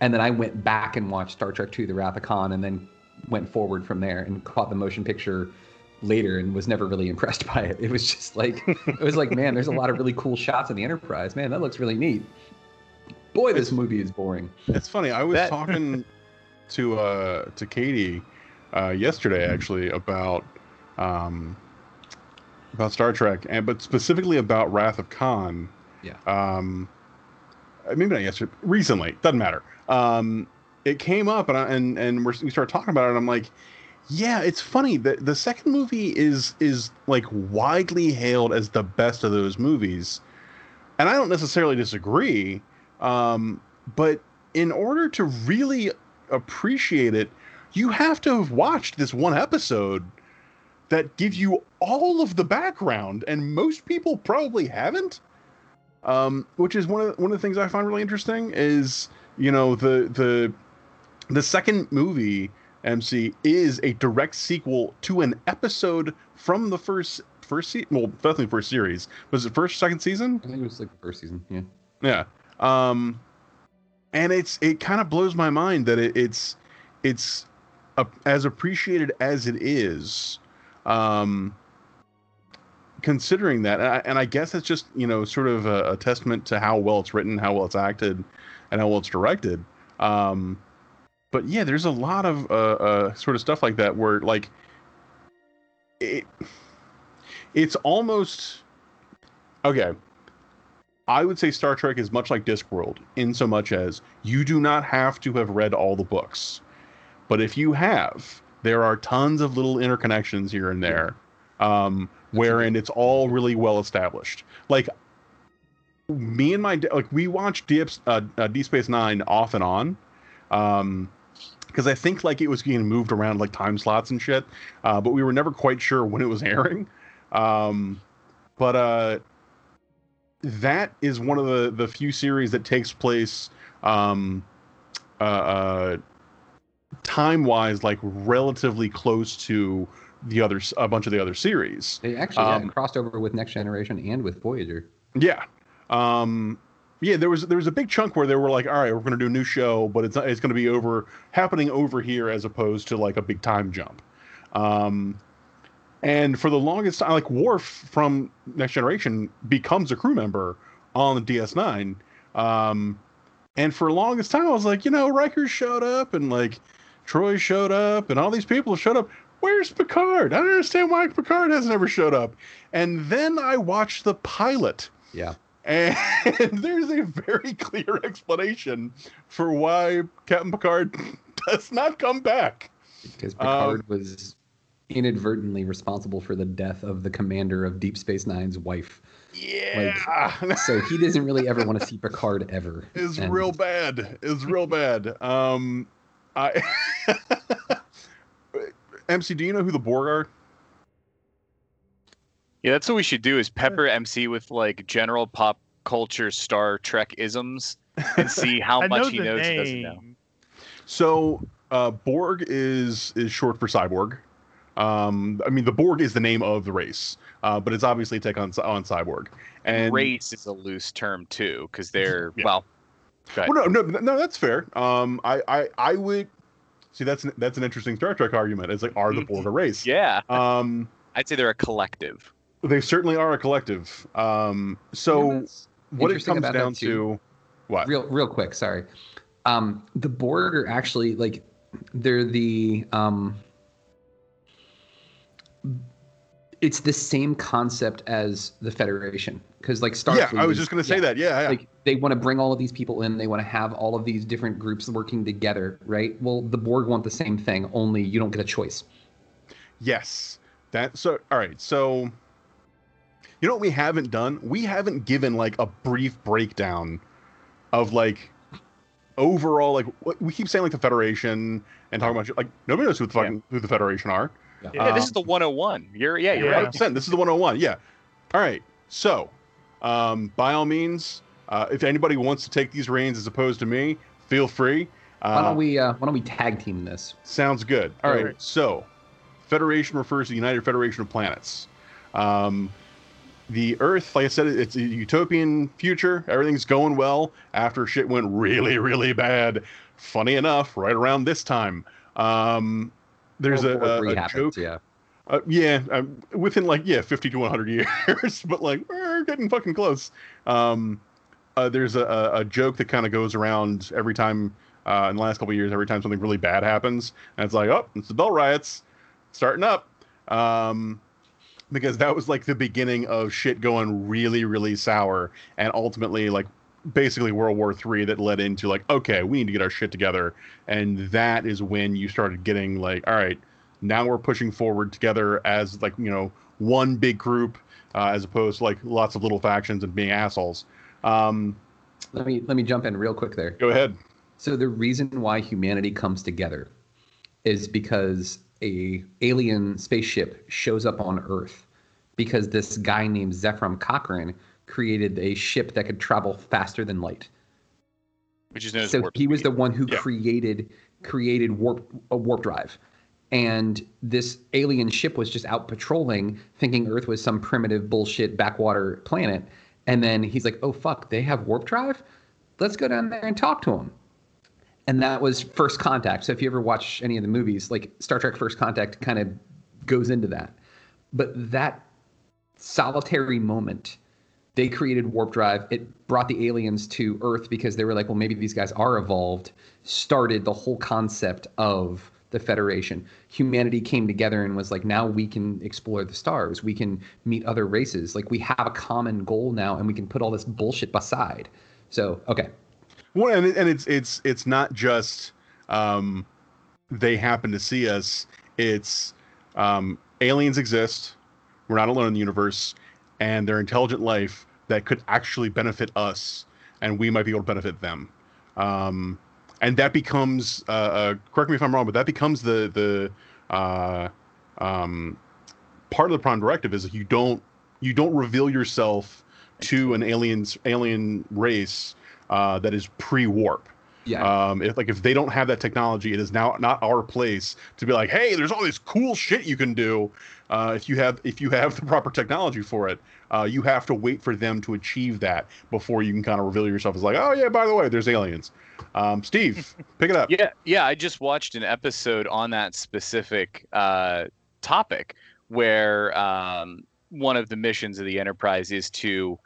Speaker 3: And then i went back and watched star trek 2 the wrath of khan and then went forward from there and caught the motion picture later and was never really impressed by it. It was just like it was like man there's a lot of really cool shots in the enterprise. Man that looks really neat. Boy this movie is boring.
Speaker 4: It's funny. I was
Speaker 5: That-
Speaker 4: talking to uh to Katie uh yesterday actually about um about Star Trek and but specifically about Wrath of Khan.
Speaker 3: Yeah.
Speaker 4: Um uh, maybe not yesterday, recently, doesn't matter. Um it came up and I, and and we're, we started talking about it and I'm like yeah, it's funny that the second movie is is like widely hailed as the best of those movies. And I don't necessarily disagree. Um but in order to really appreciate it, you have to have watched this one episode that gives you all of the background, and most people probably haven't. Um, which is one of the, one of the things I find really interesting is you know the the the second movie MC is a direct sequel to an episode from the first first se- well definitely first series was it first second season
Speaker 3: i think it was like the first season yeah
Speaker 4: yeah. Um, and it's it kind of blows my mind that it, it's it's a, as appreciated as it is. Um, considering that, and I, and I guess it's just you know sort of a, a testament to how well it's written, how well it's acted, and how well it's directed. Um, but yeah, there's a lot of uh, uh, sort of stuff like that where like it it's almost okay. I would say Star Trek is much like Discworld in so much as you do not have to have read all the books. But if you have, there are tons of little interconnections here and there, um, wherein it's all really well established. Like me and my like we watched Deep, uh, uh, Space Nine off and on, um, because I think like it was being moved around like time slots and shit, uh, but we were never quite sure when it was airing. Um, but uh, that is one of the the few series that takes place um uh, uh time wise like relatively close to the other a bunch of the other series.
Speaker 3: They actually yeah,
Speaker 4: Um,
Speaker 3: crossed over with Next Generation and with Voyager.
Speaker 4: yeah. Um yeah there was there was a big chunk where they were like all right we're going to do a new show but it's it's going to be over happening over here as opposed to like a big time jump. Um and for the longest time like Worf from Next Generation becomes a crew member on the DS9 um and for the longest time I was like you know Riker showed up and like Troi showed up and all these people showed up where's Picard I don't understand why Picard hasn't ever showed up and then I watched the pilot
Speaker 3: Yeah.
Speaker 4: and there's a very clear explanation for why Captain Picard does not come back.
Speaker 3: Because
Speaker 4: Um,
Speaker 3: Picard was inadvertently responsible for the death of the commander of Deep Space Nine's wife.
Speaker 4: Yeah.
Speaker 3: Like, so he doesn't really ever want to see Picard ever.
Speaker 4: It's
Speaker 3: And-
Speaker 4: real bad. It's real bad. Um, I MC, do you know who the Borg are?
Speaker 5: Yeah, that's what we should do is pepper MC with like general pop culture Star Trek isms and see how much
Speaker 6: know
Speaker 5: he
Speaker 6: the
Speaker 5: knows and doesn't know.
Speaker 4: So uh, Borg is is short for cyborg. Um, I mean, the Borg is the name of the race, uh, but it's obviously a take on on cyborg. And
Speaker 5: Race is a loose term too, because they're well. Go ahead.
Speaker 4: Well, no, no, no, that's fair. Um, I, I, I would see that's an, that's an interesting Star Trek argument. It's like, are the Borg a race?
Speaker 5: Yeah,
Speaker 4: Um,
Speaker 5: I'd say they're a collective.
Speaker 4: they certainly are a collective. Um, so
Speaker 3: You know
Speaker 4: what it
Speaker 3: interesting
Speaker 4: comes
Speaker 3: about that
Speaker 4: down to, what?
Speaker 3: Real, real quick. Sorry. Um, the Borg are actually like they're the um. It's the same concept as the Federation because like Starfleet.
Speaker 4: yeah, I was
Speaker 3: is-
Speaker 4: just gonna say that. Yeah, yeah.
Speaker 3: like they want to bring all of these people in they want to have all of these different groups working together right well the borg want the same thing only you don't get a choice
Speaker 4: Yes. That so all right. So you know what we haven't done? We haven't given like a brief breakdown of like overall like we keep saying like the Federation and talking about shit, like nobody knows who the fucking who the Federation are.
Speaker 5: Yeah, this
Speaker 4: Um,
Speaker 5: is the 101. You're yeah, you're
Speaker 6: Yeah.
Speaker 5: right.
Speaker 4: 100%. This is the 101. Yeah. All right. So, um, by all means, uh, if anybody wants to take these reins as opposed to me, feel free. Uh,
Speaker 3: why don't we uh, why don't we tag team this
Speaker 4: Sounds good. All right.
Speaker 6: Alright.
Speaker 4: So, Federation refers to the United Federation of Planets. Um, the Earth, like I said, it's a utopian future. Everything's going well after shit went really, really bad. Funny enough, right around this time, um, there's a,
Speaker 3: World War
Speaker 4: a, a
Speaker 3: happens,
Speaker 4: joke.
Speaker 3: yeah
Speaker 4: Uh, yeah, um, within like yeah, fifty to one hundred years, but like we're getting fucking close. Um, uh, there's a, a, joke that kind of goes around every time uh, in the last couple of years. Every time something really bad happens, and it's like, oh, it's the Bell riots starting up, um, because that was like the beginning of shit going really, really sour, and ultimately like basically World War Three that led into like, okay, we need to get our shit together, and that is when you started getting like, all right now we're pushing forward together as like you know one big group uh, as opposed to like lots of little factions and being assholes um
Speaker 3: let me let me jump in real quick there.
Speaker 4: Go ahead.
Speaker 3: So the reason why humanity comes together is because a alien spaceship shows up on earth because this guy named Zefram Cochrane created a ship that could travel faster than light.
Speaker 5: Which is known as
Speaker 3: so he was the one who
Speaker 4: Yeah.
Speaker 3: created created warp a warp drive. And this alien ship was just out patrolling thinking earth was some primitive bullshit backwater planet and then he's like oh fuck they have warp drive? Let's go down there and talk to them and that was first contact. So if you ever watch any of the movies like star trek first contact kind of goes into that. But that solitary moment they created warp drive. It brought the aliens to earth because they were like well maybe these guys are evolved. Started the whole concept of the federation. Humanity came together and was like now we can explore the stars. We can meet other races. Like we have a common goal now and we can put all this bullshit aside. so okay.
Speaker 4: Well and, and it's it's it's not just um they happen to see us. It's um aliens exist. We're not alone in the universe. And they're intelligent life that could actually benefit us and we might be able to benefit them. Um and that becomes uh, uh correct me if i'm wrong but that becomes the the uh um part of the prime directive is that you don't you don't reveal yourself to an alien's alien race uh, that is pre-warp.
Speaker 3: yeah
Speaker 4: Um, if like if they don't have that technology, it is now not our place to be like, hey, there's all this cool shit you can do. Uh, if you have if you have the proper technology for it, uh, you have to wait for them to achieve that before you can kind of reveal yourself as like, oh yeah, by the way, there's aliens. Um, Steve, pick it up.
Speaker 5: Yeah, yeah. I just watched an episode on that specific uh, topic where um, one of the missions of the Enterprise is to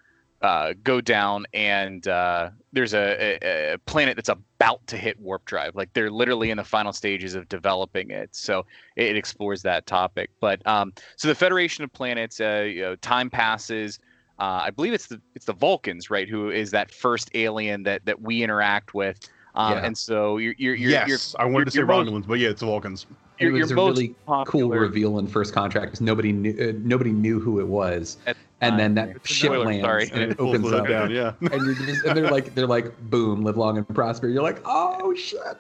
Speaker 5: uh, go down and uh, there's a, a, a planet that's about to hit warp drive. Like they're literally in the final stages of developing it. So it, it explores that topic. But um, so the Federation of Planets, uh, you know, time passes. Uh, I believe it's the it's the Vulcans, right? Who is that first alien that that we interact with? Um,
Speaker 3: Yeah.
Speaker 5: And so you're you're you're,
Speaker 4: yes,
Speaker 5: you're
Speaker 4: I wanted to say Romulans, but yeah, it's the Vulcans.
Speaker 5: Your-
Speaker 3: it was
Speaker 5: your
Speaker 3: a
Speaker 5: most
Speaker 3: really cool reveal in first contact because nobody knew uh, nobody knew who it was, and then that ship
Speaker 5: spoiler,
Speaker 3: lands
Speaker 5: sorry.
Speaker 3: and it opens up,
Speaker 4: down, yeah.
Speaker 3: and, you're just, and they're like they're like boom, live long and prosper. You're like oh shit.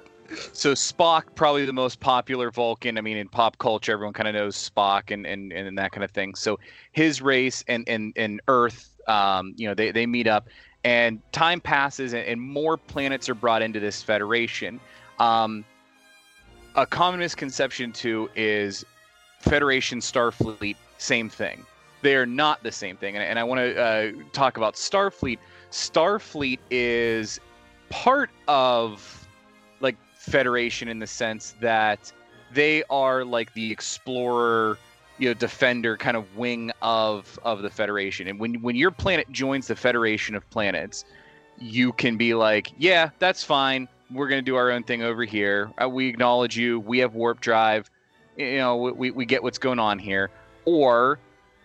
Speaker 5: So Spock, probably the most popular Vulcan. I mean, in pop culture, everyone kind of knows Spock and, and and that kind of thing. So his race and and and Earth, um, you know, they they meet up, and time passes, and, and more planets are brought into this Federation. Um, a common misconception too is Federation Starfleet, same thing. They are not the same thing, and, and I want to uh, talk about Starfleet. Starfleet is part of like Federation in the sense that they are like the explorer, you know, defender kind of wing of of the Federation. And when when your planet joins the Federation of planets, you can be like, yeah, that's fine. We're gonna do our own thing over here. Uh, we acknowledge you. We have warp drive. You know, we we get what's going on here. Or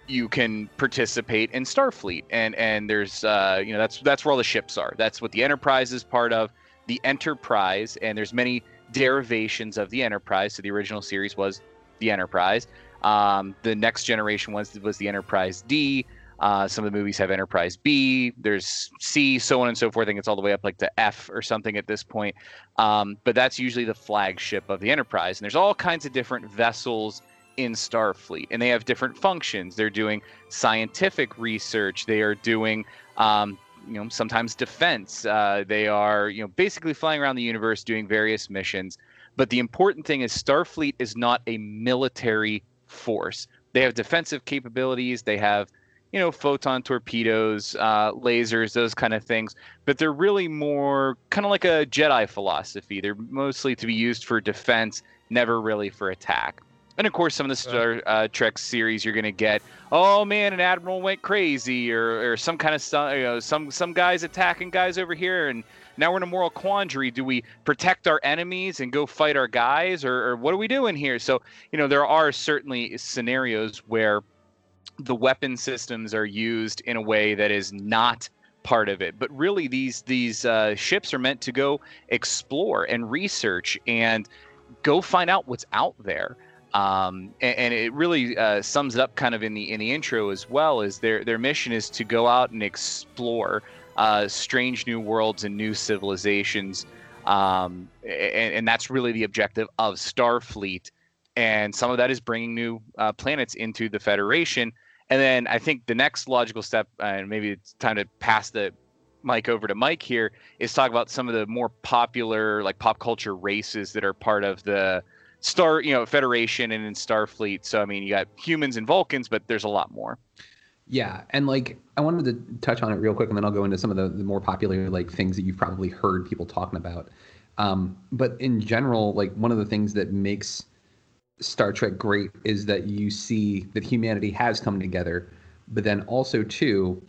Speaker 5: you can participate in Starfleet, and and there's uh, you know that's that's where all the ships are. That's what the Enterprise is part of. The Enterprise, and there's many derivations of the Enterprise. So the original series was the Enterprise. Um, the next generation was was the Enterprise D. Uh, some of the movies have Enterprise B. There's C, so on and so forth. I think it's all the way up like to F or something at this point. Um, but that's usually the flagship of the Enterprise. And there's all kinds of different vessels in Starfleet, and they have different functions. They're doing scientific research. They are doing, um, you know, sometimes defense. Uh, they are, you know, basically flying around the universe doing various missions. But the important thing is Starfleet is not a military force. They have defensive capabilities. They have, you know, photon torpedoes, uh, lasers, those kind of things. But they're really more kind of like a Jedi philosophy. They're mostly to be used for defense, never really for attack. And of course, some of the Star uh, Trek series, you're going to get, oh man, an admiral went crazy, or, or some kind of you know, some some guys attacking guys over here, and now we're in a moral quandary. Do we protect our enemies and go fight our guys, or, or what are we doing here? So you know, there are certainly scenarios where the weapon systems are used in a way that is not part of it. But really, these these uh, ships are meant to go explore and research and go find out what's out there um, and, and, it really uh, sums it up kind of in the in the intro as well is their their mission is to go out and explore uh, strange new worlds and new civilizations um, and, and, that's really the objective of starfleet and some of that is bringing new uh, planets into the federation and then i think the next logical step and maybe it's time to pass the mic over to mike here is talk about some of the more popular like pop culture races that are part of the Star, you know, Federation and in Starfleet. So I mean, you got humans and Vulcans, but there's a lot more.
Speaker 3: Yeah, and like I wanted to touch on it real quick, and then I'll go into some of the, the more popular like things that you've probably heard people talking about. Um, but in general, like one of the things that makes Star Trek great is that you see that humanity has come together, but then also too,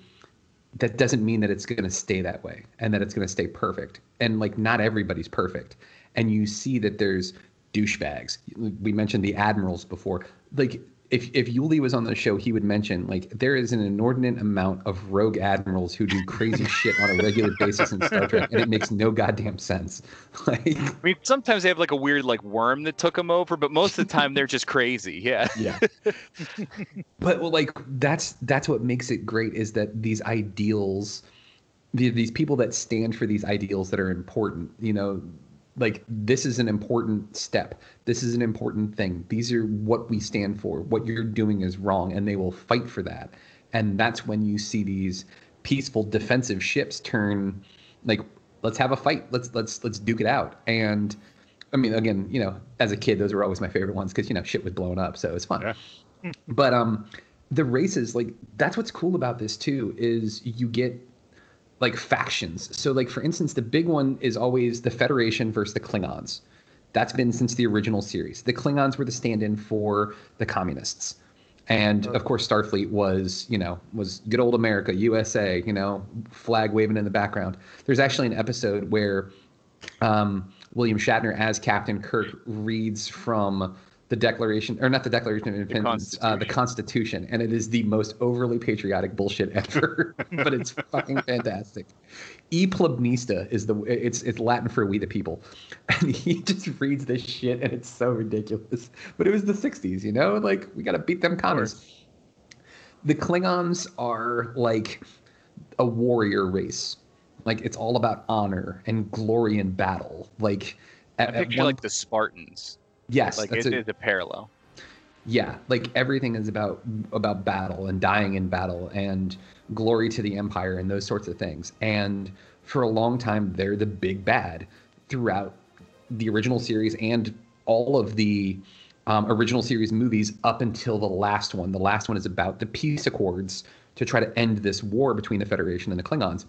Speaker 3: that doesn't mean that it's going to stay that way and that it's going to stay perfect. And like not everybody's perfect, and you see that there's douchebags. We mentioned the admirals before. Like if if Yuli was on the show, he would mention like there is an inordinate amount of rogue admirals who do crazy shit on a regular basis in Star Trek, and it makes no goddamn sense. Like,
Speaker 5: I mean, sometimes they have like a weird like worm that took them over, but most of the time they're just crazy. Yeah.
Speaker 3: Yeah. but well, like that's that's what makes it great is that these ideals, the, these people that stand for these ideals that are important. You know, like this is an important step. This is an important thing. These are what we stand for. What you're doing is wrong and they will fight for that. And that's when you see these peaceful defensive ships turn like let's have a fight. Let's let's let's duke it out. And i mean again you know as a kid those were always my favorite ones because you know shit was blowing up so it's fun. Yeah. but um the races like that's what's cool about this too is you get like factions. So like for instance, the big one is always the Federation versus the Klingons. That's been since the original series. The Klingons were the stand-in for the communists. And of course Starfleet was, you know, was good old America, USA, you know, flag waving in the background. There's actually an episode where um, William Shatner as Captain Kirk reads from the Declaration, or not the Declaration of Independence, uh, the Constitution, and it is the most overly patriotic bullshit ever. but it's fucking fantastic. E plebnista is the it's it's Latin for we the people, and he just reads this shit, and it's so ridiculous. But it was the '60s, you know, like we gotta beat them commies. The Klingons are like a warrior race. Like it's all about honor and glory in battle. Like
Speaker 5: I picture one... like the Spartans.
Speaker 3: Yes,
Speaker 5: like it is a parallel.
Speaker 3: Yeah, like everything is about about battle and dying in battle and glory to the empire and those sorts of things. And for a long time, they're the big bad throughout the original series and all of the um, original series movies up until the last one. The last one is about the peace accords to try to end this war between the Federation and the Klingons.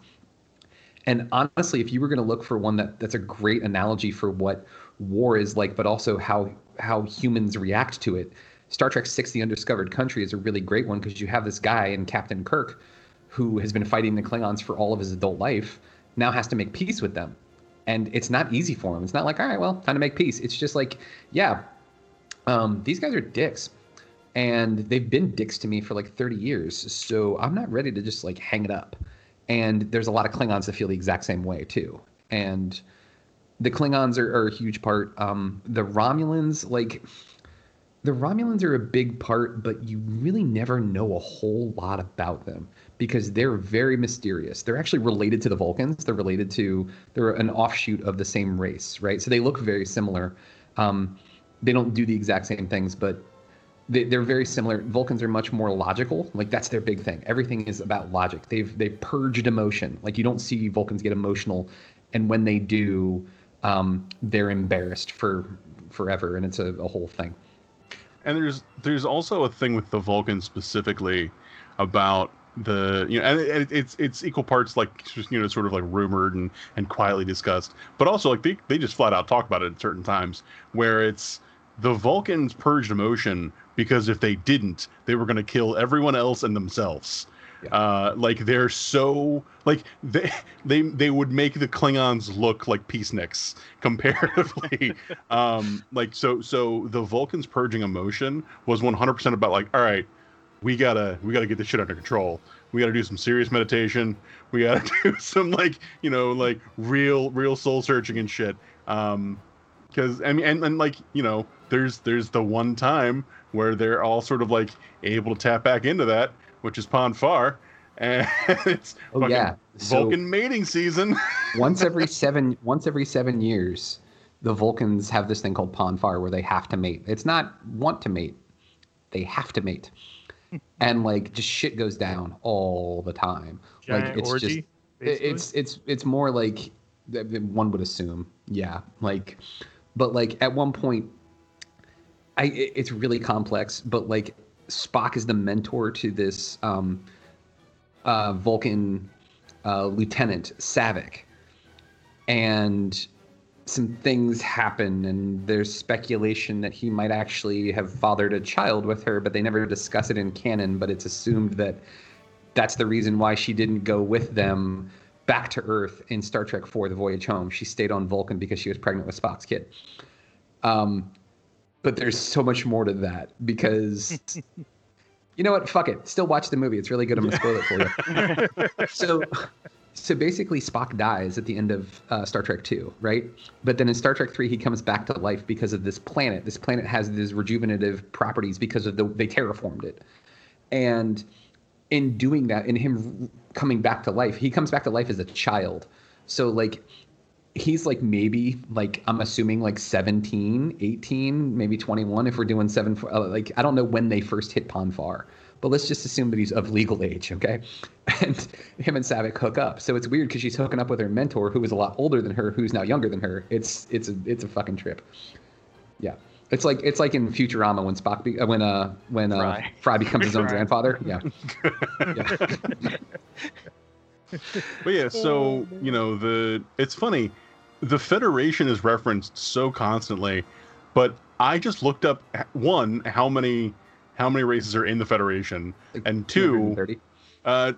Speaker 3: And honestly, if you were going to look for one that that's a great analogy for what war is like, but also how how humans react to it, Star Trek Six: The Undiscovered Country is a really great one because you have this guy in Captain Kirk, who has been fighting the Klingons for all of his adult life, now has to make peace with them, and it's not easy for him. It's not like, all right, well, time to make peace. It's just like, yeah, um, these guys are dicks. And they've been dicks to me for like 30 years so i'm not ready to just like hang it up. And there's a lot of klingons that feel the exact same way too. And the klingons are, are a huge part um, the romulans like the romulans are a big part but you really never know a whole lot about them because they're very mysterious they're actually related to the vulcans they're related to they're an offshoot of the same race right so they look very similar um, they don't do the exact same things but they, they're very similar. Vulcans are much more logical. Like that's their big thing. Everything is about logic. They've they've purged emotion. Like you don't see Vulcans get emotional, and when they do, um, they're embarrassed for forever, and it's a, a whole thing.
Speaker 4: And there's there's also a thing with the Vulcans specifically about the you know and it, it's it's equal parts like just you know sort of like rumored and and quietly discussed but also like they, they just flat out talk about it at certain times where it's the vulcans purged emotion because if they didn't, they were going to kill everyone else and themselves. Yeah. Uh, like they're so like they they they would make the Klingons look like peaceniks comparatively. um, like so so the Vulcans purging emotion was 100% about like all right, we gotta we gotta get this shit under control. We gotta do some serious meditation. We gotta do some like you know like real real soul searching and shit. Um, because I mean and, and like you know there's there's the one time where they're all sort of like able to tap back into that, which is Pon farr. And it's
Speaker 3: oh yeah,
Speaker 4: Vulcan mating season.
Speaker 3: once every seven, once every seven years, the Vulcans have this thing called Pon farr where they have to mate. It's not want to mate; they have to mate, and like just shit goes down all the time.
Speaker 6: Giant
Speaker 3: like it's
Speaker 6: orgy,
Speaker 3: just basically? it's it's it's more like one would assume, yeah, like, but like at one point I it's really complex, but like Spock is the mentor to this um, uh, Vulcan uh, lieutenant Saavik, and some things happen, and there's speculation that he might actually have fathered a child with her, but they never discuss it in canon. But it's assumed that that's the reason why she didn't go with them back to Earth in Star Trek IV: The Voyage Home. She stayed on Vulcan because she was pregnant with Spock's kid. Um, but there's so much more to that because you know what? Fuck it. Still watch the movie. It's really good. I'm gonna spoil it for you. so, so basically, Spock dies at the end of uh, Star Trek Two, right? But then in Star Trek Three, he comes back to life because of this planet. This planet has these rejuvenative properties because of the they terraformed it, and in doing that, in him coming back to life, he comes back to life as a child. So like he's like maybe like i'm assuming like 17 18 maybe 21 if we're doing seven uh, like i don't know when they first hit Pon farr but let's just assume that he's of legal age okay? And him and Saavik hook up. So it's weird because she's hooking up with her mentor who is a lot older than her who's now younger than her. It's it's a it's a fucking trip. Yeah. It's like it's like in Futurama when Spock be, uh, when uh when uh Fry, Fry becomes his own grandfather. Yeah. yeah.
Speaker 4: but yeah, so you know the it's funny the Federation is referenced so constantly, but I just looked up one how many how many races are in the Federation, like and two, uh,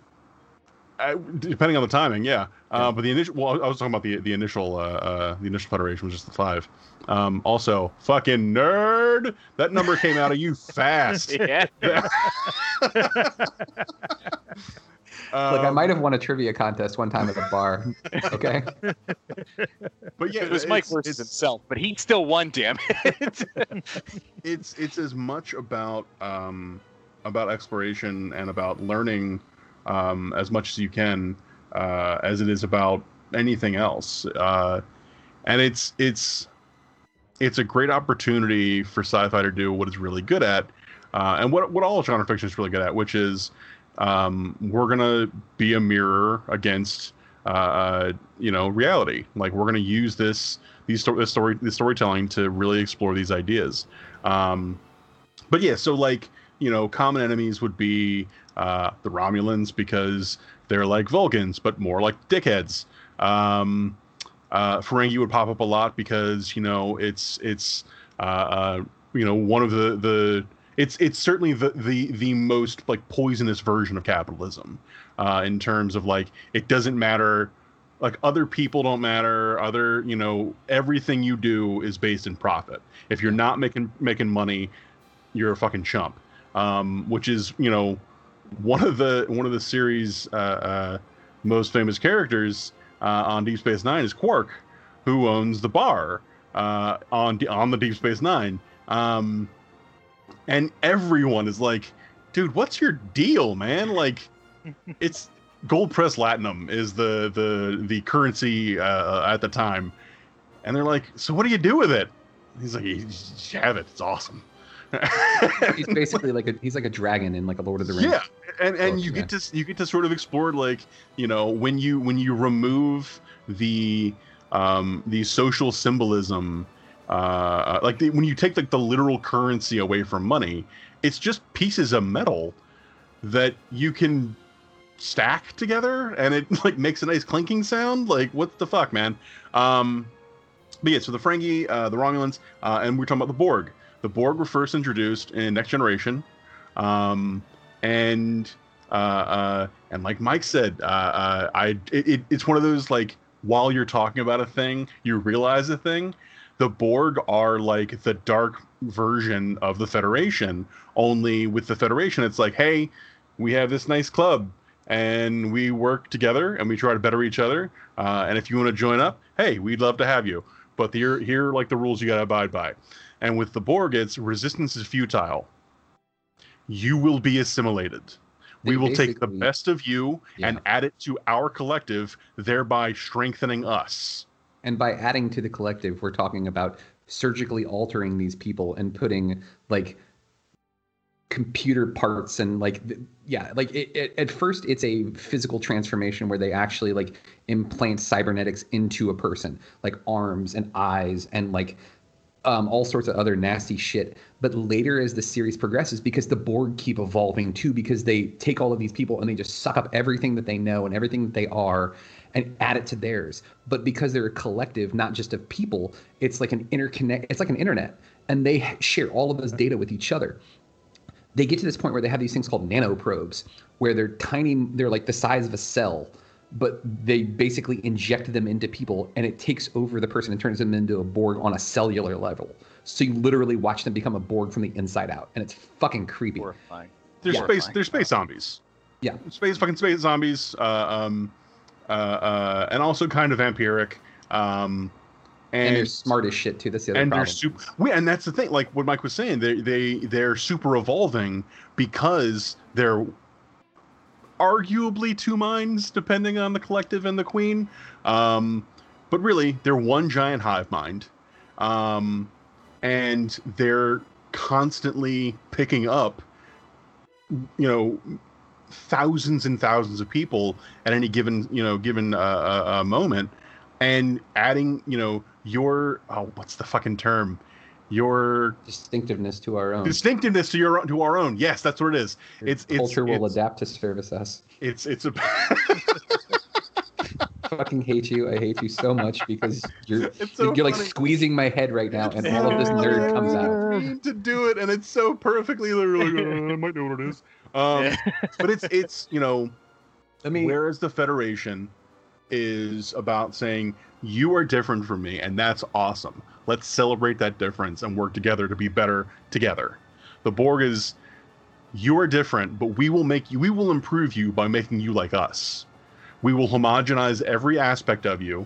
Speaker 4: Uh, depending on the timing, yeah. Uh, but the initial, well, I was talking about the the initial, uh, uh, the initial Federation was just the five. Um, also, fucking nerd, that number came out of you fast.
Speaker 5: Yeah.
Speaker 3: Look, I
Speaker 4: Um,
Speaker 3: might have won a trivia contest one time at a bar. Okay.
Speaker 4: But yeah,
Speaker 5: it was Mike
Speaker 4: it's-
Speaker 5: versus himself, but he still won. Damn it!
Speaker 4: it's it's as much about um, about exploration and about learning um, as much as you can uh, as it is about anything else. Uh, and it's it's it's a great opportunity for sci-fi to do what it's really good at, uh, and what what all genre fiction is really good at, which is um, we're gonna be a mirror against uh, uh, you know reality. Like we're gonna use this these sto- this story this storytelling to really explore these ideas. Um, but yeah, so like you know, common enemies would be uh, the Romulans because they're like Vulcans, but more like dickheads. Um, uh, Ferengi would pop up a lot because you know it's it's uh, uh, you know one of the the it's it's certainly the the the most like poisonous version of capitalism uh, in terms of like it doesn't matter like other people don't matter other you know everything you do is based in profit. If you're not making making money you're a fucking chump. Um, which is you know one of the one of the series uh, uh, most famous characters uh, on Deep Space Nine is Quark, who owns the bar uh, on on the Deep Space Nine, um, and everyone is like, "Dude, what's your deal, man?" Like, it's gold-pressed latinum is the the the currency uh, at the time, and they're like, "So what do you do with it?" He's like, "You have it. It's awesome."
Speaker 3: he's basically like a he's like a dragon in like a Lord of the Rings.
Speaker 4: Yeah, and and
Speaker 3: book,
Speaker 4: you
Speaker 3: yeah.
Speaker 4: get to you get to sort of explore like you know when you when you remove the um the social symbolism uh like the, when you take like the literal currency away from money it's just pieces of metal that you can stack together and it like makes a nice clinking sound. Like what the fuck man? Um but yeah so the Ferengi uh the Romulans uh and we're talking about the Borg. The Borg were first introduced in Next Generation. Um and uh, uh and like Mike said, uh, uh I it, it, it's one of those like while you're talking about a thing, you realize a thing. The Borg are like the dark version of the Federation. Only with the Federation, it's like, hey, we have this nice club, and we work together, and we try to better each other. Uh, and if you want to join up, hey, we'd love to have you. But here, here are like the rules you got to abide by. And with the Borg, it's resistance is futile you will be assimilated. We will take the best of you and add it to our collective, thereby strengthening us.
Speaker 3: And by adding to the collective, we're talking about surgically altering these people and putting like computer parts and like yeah like it, it, at first it's a physical transformation where they actually like implant cybernetics into a person like arms and eyes and like um, all sorts of other nasty shit. But later, as the series progresses, because the Borg keep evolving too, because they take all of these people and they just suck up everything that they know and everything that they are and add it to theirs. But because they're a collective, not just of people, it's like an interconnect. It's like an internet, and they share all of this data with each other they get to this point where they have these things called nanoprobes, where they're tiny, they're like the size of a cell, but they basically inject them into people and it takes over the person and turns them into a Borg on a cellular level. So you literally watch them become a Borg from the inside out, and it's fucking creepy.
Speaker 5: Horrifying.
Speaker 4: They're
Speaker 3: Yeah.
Speaker 4: space. They're space zombies.
Speaker 3: Yeah.
Speaker 4: Space fucking space zombies. Uh, um, uh, uh, and also kind of vampiric. Um,
Speaker 3: And,
Speaker 4: and,
Speaker 3: they're smart as shit too. That's the other
Speaker 4: and
Speaker 3: problem.
Speaker 4: they're super. We, and that's the thing. Like what Mike was saying, they they they're super evolving because they're arguably two minds, depending on the collective and the queen. Um, but really, they're one giant hive mind, um, and they're constantly picking up, you know, thousands and thousands of people at any given you know given uh, uh, uh, moment, and adding you know your oh what's the fucking term your
Speaker 3: distinctiveness to our own.
Speaker 4: distinctiveness to your to our own yes that's what it is it's it's
Speaker 3: Culture will
Speaker 4: it's,
Speaker 3: adapt to service us.
Speaker 4: it's it's a
Speaker 3: fucking hate you. I hate you so much because you're
Speaker 4: so
Speaker 3: you're like squeezing my head right now, and all of this nerd comes out.
Speaker 4: To do it and it's so perfectly literally "Uh, I might know what it is um but it's it's you know
Speaker 3: I mean,
Speaker 4: whereas the Federation is about saying you are different from me, and that's awesome. Let's celebrate that difference and work together to be better together. The Borg is you are different, but we will make you we will improve you by making you like us. We will homogenize every aspect of you.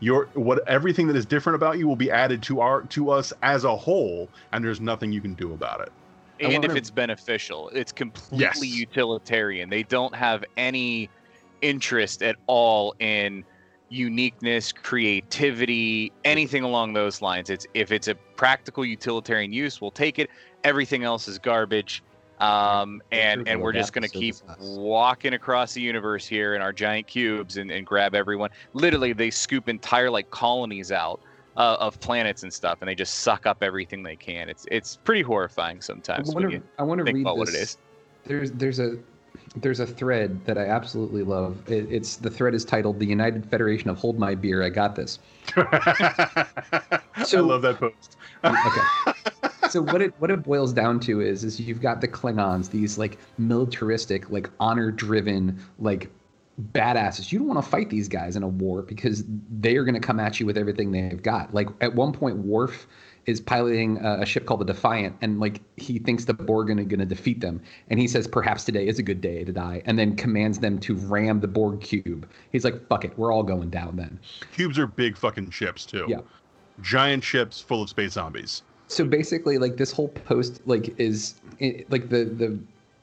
Speaker 4: Your what everything that is different about you will be added to our to us as a whole, and there's nothing you can do about it. I
Speaker 5: and if
Speaker 4: wanna-
Speaker 5: it's beneficial, it's completely
Speaker 4: Yes.
Speaker 5: utilitarian. They don't have any interest at all in uniqueness, creativity, anything along those lines. It's if it's a practical utilitarian use, we'll take it. Everything else is garbage. Um, and and we're just going to keep walking across the universe here in our giant cubes and, and grab everyone. Literally, they scoop entire like colonies out uh, of planets and stuff, and they just suck up everything they can. It's it's pretty horrifying sometimes.
Speaker 3: I want to. I want to read
Speaker 5: about
Speaker 3: this.
Speaker 5: what it is.
Speaker 3: There's there's a there's a thread that I absolutely love. It, it's the thread is titled "The United Federation of Hold My Beer." I got this.
Speaker 4: I love that post.
Speaker 3: okay. So what it what it boils down to is is you've got the Klingons, these like militaristic, like honor driven, like badasses. You don't want to fight these guys in a war because they are going to come at you with everything they've got. Like at one point, Worf is piloting a, ship called the Defiant, and like he thinks the Borg are going to defeat them, and he says perhaps today is a good day to die, and then commands them to ram the Borg cube. He's like, "Fuck it, we're all going down then."
Speaker 4: Cubes are big fucking ships too.
Speaker 3: Yeah.
Speaker 4: Giant ships full of space zombies.
Speaker 3: so basically like this whole post like is it, like the the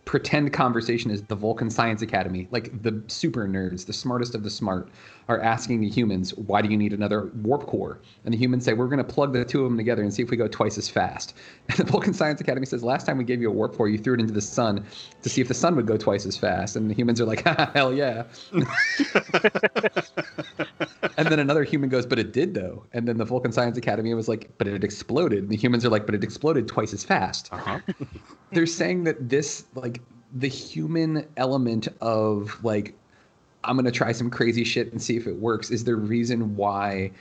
Speaker 3: pretend conversation is the Vulcan Science Academy like the super nerds the smartest of the smart are asking the humans why do you need another warp core and the humans say we're going to plug the two of them together and see if we go twice as fast and the Vulcan Science Academy says last time we gave you a warp core you threw it into the sun to see if the sun would go twice as fast and the humans are like hell yeah and then another human goes, but it did though. And then the Vulcan Science Academy was like, but it exploded. And the humans are like, but it exploded twice as fast.
Speaker 4: Uh-huh.
Speaker 3: They're saying that this, like, the human element of like, I'm gonna try some crazy shit and see if it works, is the reason why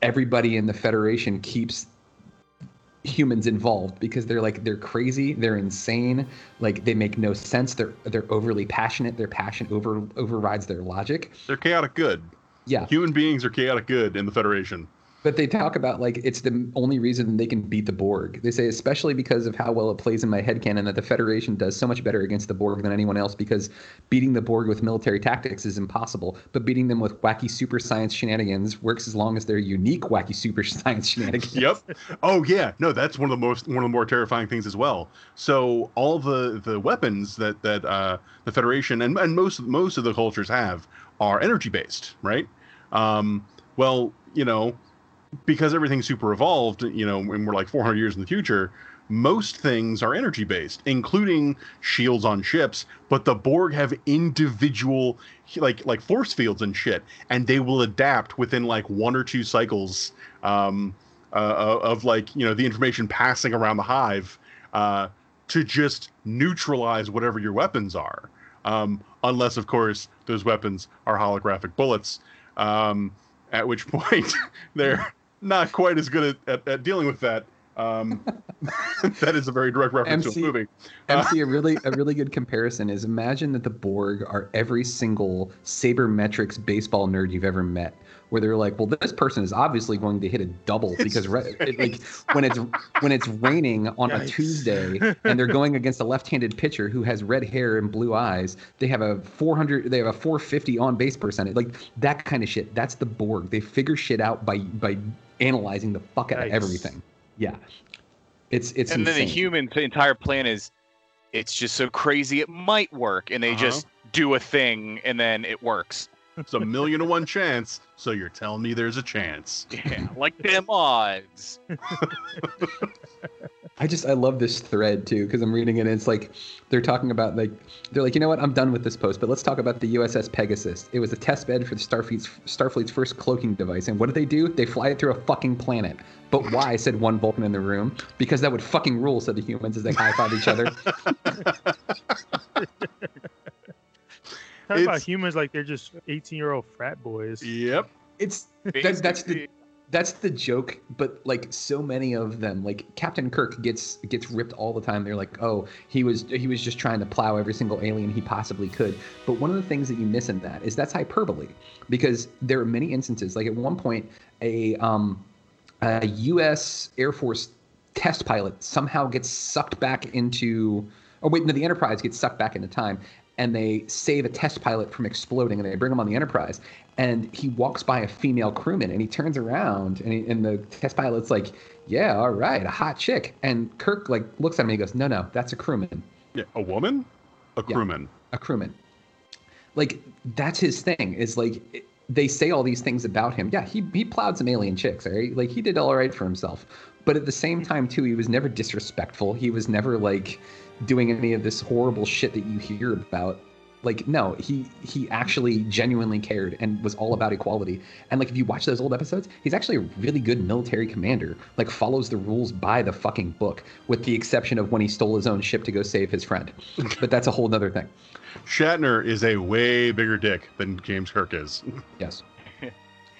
Speaker 3: everybody in the Federation keeps humans involved because they're like they're crazy they're insane like they make no sense they're they're overly passionate their passion over overrides their logic
Speaker 4: They're chaotic good.
Speaker 3: Yeah.
Speaker 4: Human beings are chaotic good in the Federation.
Speaker 3: But they talk about like it's the only reason they can beat the Borg. They say especially because of how well it plays in my headcanon that the Federation does so much better against the Borg than anyone else because beating the Borg with military tactics is impossible, but beating them with wacky super science shenanigans works as long as they're unique wacky super science shenanigans.
Speaker 4: Yep. Oh yeah. No, that's one of the most one of the more terrifying things as well. So all the the weapons that that uh, the Federation and, and most most of the cultures have are energy based, right? Um, well, you know, because everything's super evolved, you know, and we're like 400 years in the future, most things are energy based, including shields on ships. But the Borg have individual, like like force fields and shit, and they will adapt within like one or two cycles um, uh, of like you know the information passing around the hive uh, to just neutralize whatever your weapons are. Um, unless, of course, those weapons are holographic bullets. Um, at which point they're not quite as good at, at, at dealing with that. Um, that is a very direct reference
Speaker 3: MC
Speaker 4: to a movie. Uh,
Speaker 3: MC, a really a really good comparison is imagine that the Borg are every single sabermetrics baseball nerd you've ever met, where they're like, well, this person is obviously going to hit a double because re- it, like when it's when it's raining on a Tuesday and they're going against a left-handed pitcher who has red hair and blue eyes, they have a 400, they have a 450 on base percentage, like that kind of shit. That's the Borg. They figure shit out by by analyzing the fuck out of everything. Yeah, it's it's
Speaker 5: and then the
Speaker 3: insane.
Speaker 5: human entire plan is it's just so crazy it might work and they
Speaker 4: Uh-huh.
Speaker 5: just do a thing and then it works
Speaker 4: it's a million to one chance. So you're telling me there's a chance.
Speaker 5: yeah like them odds
Speaker 3: I just I love this thread too because I'm reading it and it's like they're talking about like they're like you know what I'm done with this post but let's talk about the USS Pegasus. It was a test bed for the Starfleet's Starfleet's first cloaking device and what did they do? They fly it through a fucking planet. But why? said one Vulcan in the room. Because that would fucking rule, said the humans as they high five each other.
Speaker 6: Talk about humans like they're just 18 year old frat boys.
Speaker 4: Yep.
Speaker 3: It's that, that's the that's the joke but like so many of them like captain kirk gets gets ripped all the time. They're like oh he was he was just trying to plow every single alien he possibly could. But one of the things that you miss in that is that's hyperbole because there are many instances like at one point a um a us air force test pilot somehow gets sucked back into oh wait no the enterprise gets sucked back into time and they save a test pilot from exploding and they bring him on the enterprise and he walks by a female crewman and he turns around and, he, and the test pilot's like yeah all right a hot chick and kirk like looks at him and he goes no no that's a crewman
Speaker 4: Yeah, a woman, a
Speaker 3: Yeah.
Speaker 4: crewman.
Speaker 3: a crewman like that's his thing is like it- they say all these things about him yeah he, he plowed some alien chicks right? like he did all right for himself but at the same time too he was never disrespectful. He was never like doing any of this horrible shit that you hear about. Like no he he actually genuinely cared and was all about equality. And like if you watch those old episodes he's actually a really good military commander. Like follows the rules by the fucking book with the exception of when he stole his own ship to go save his friend. But that's a whole nother thing.
Speaker 4: Shatner is a way bigger dick than James Kirk is.
Speaker 3: yes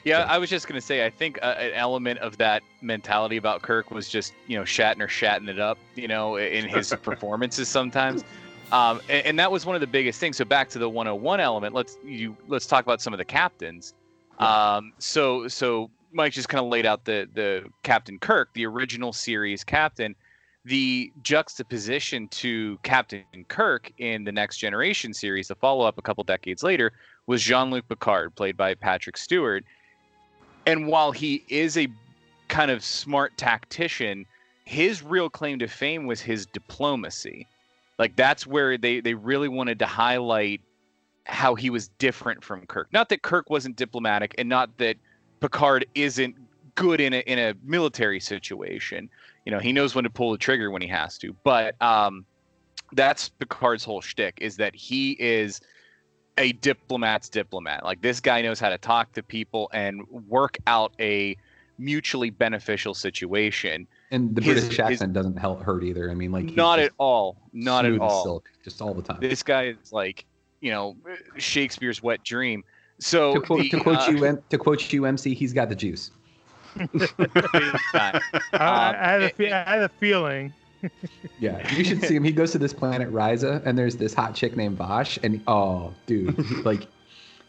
Speaker 5: Yeah, I was just gonna say. I think uh, an element of that mentality about Kirk was just you know Shatner shatting it up, you know, in his performances sometimes, um, and, and that was one of the biggest things. So back to the 101 element. Let's you let's talk about some of the captains. Um, so so Mike just kind of laid out the the Captain Kirk, the original series captain. The juxtaposition to Captain Kirk in the Next Generation series, the follow up a couple decades later, was Jean Luc Picard, played by Patrick Stewart. And while he is a kind of smart tactician, his real claim to fame was his diplomacy. Like that's where they they really wanted to highlight how he was different from Kirk. Not that Kirk wasn't diplomatic and not that Picard isn't good in a in a military situation. You know, he knows when to pull the trigger when he has to. But um that's Picard's whole shtick is that he is a diplomat's diplomat. Like this guy knows how to talk to people and work out a mutually beneficial situation.
Speaker 3: And the
Speaker 5: His-
Speaker 3: British
Speaker 5: his-
Speaker 3: accent doesn't help hurt either. I mean, like
Speaker 5: not at all. Not at all.
Speaker 3: silk, just all the time.
Speaker 5: This guy is like, you know, Shakespeare's wet dream. So
Speaker 3: to quote,
Speaker 5: the,
Speaker 3: to quote
Speaker 5: uh,
Speaker 3: you, to quote you, MC, he's got the juice.
Speaker 6: I, I, I had a fe- I had a feeling.
Speaker 3: Yeah, you should see him. He goes to this planet Risa, and there's this hot chick named Vash, and oh, dude, like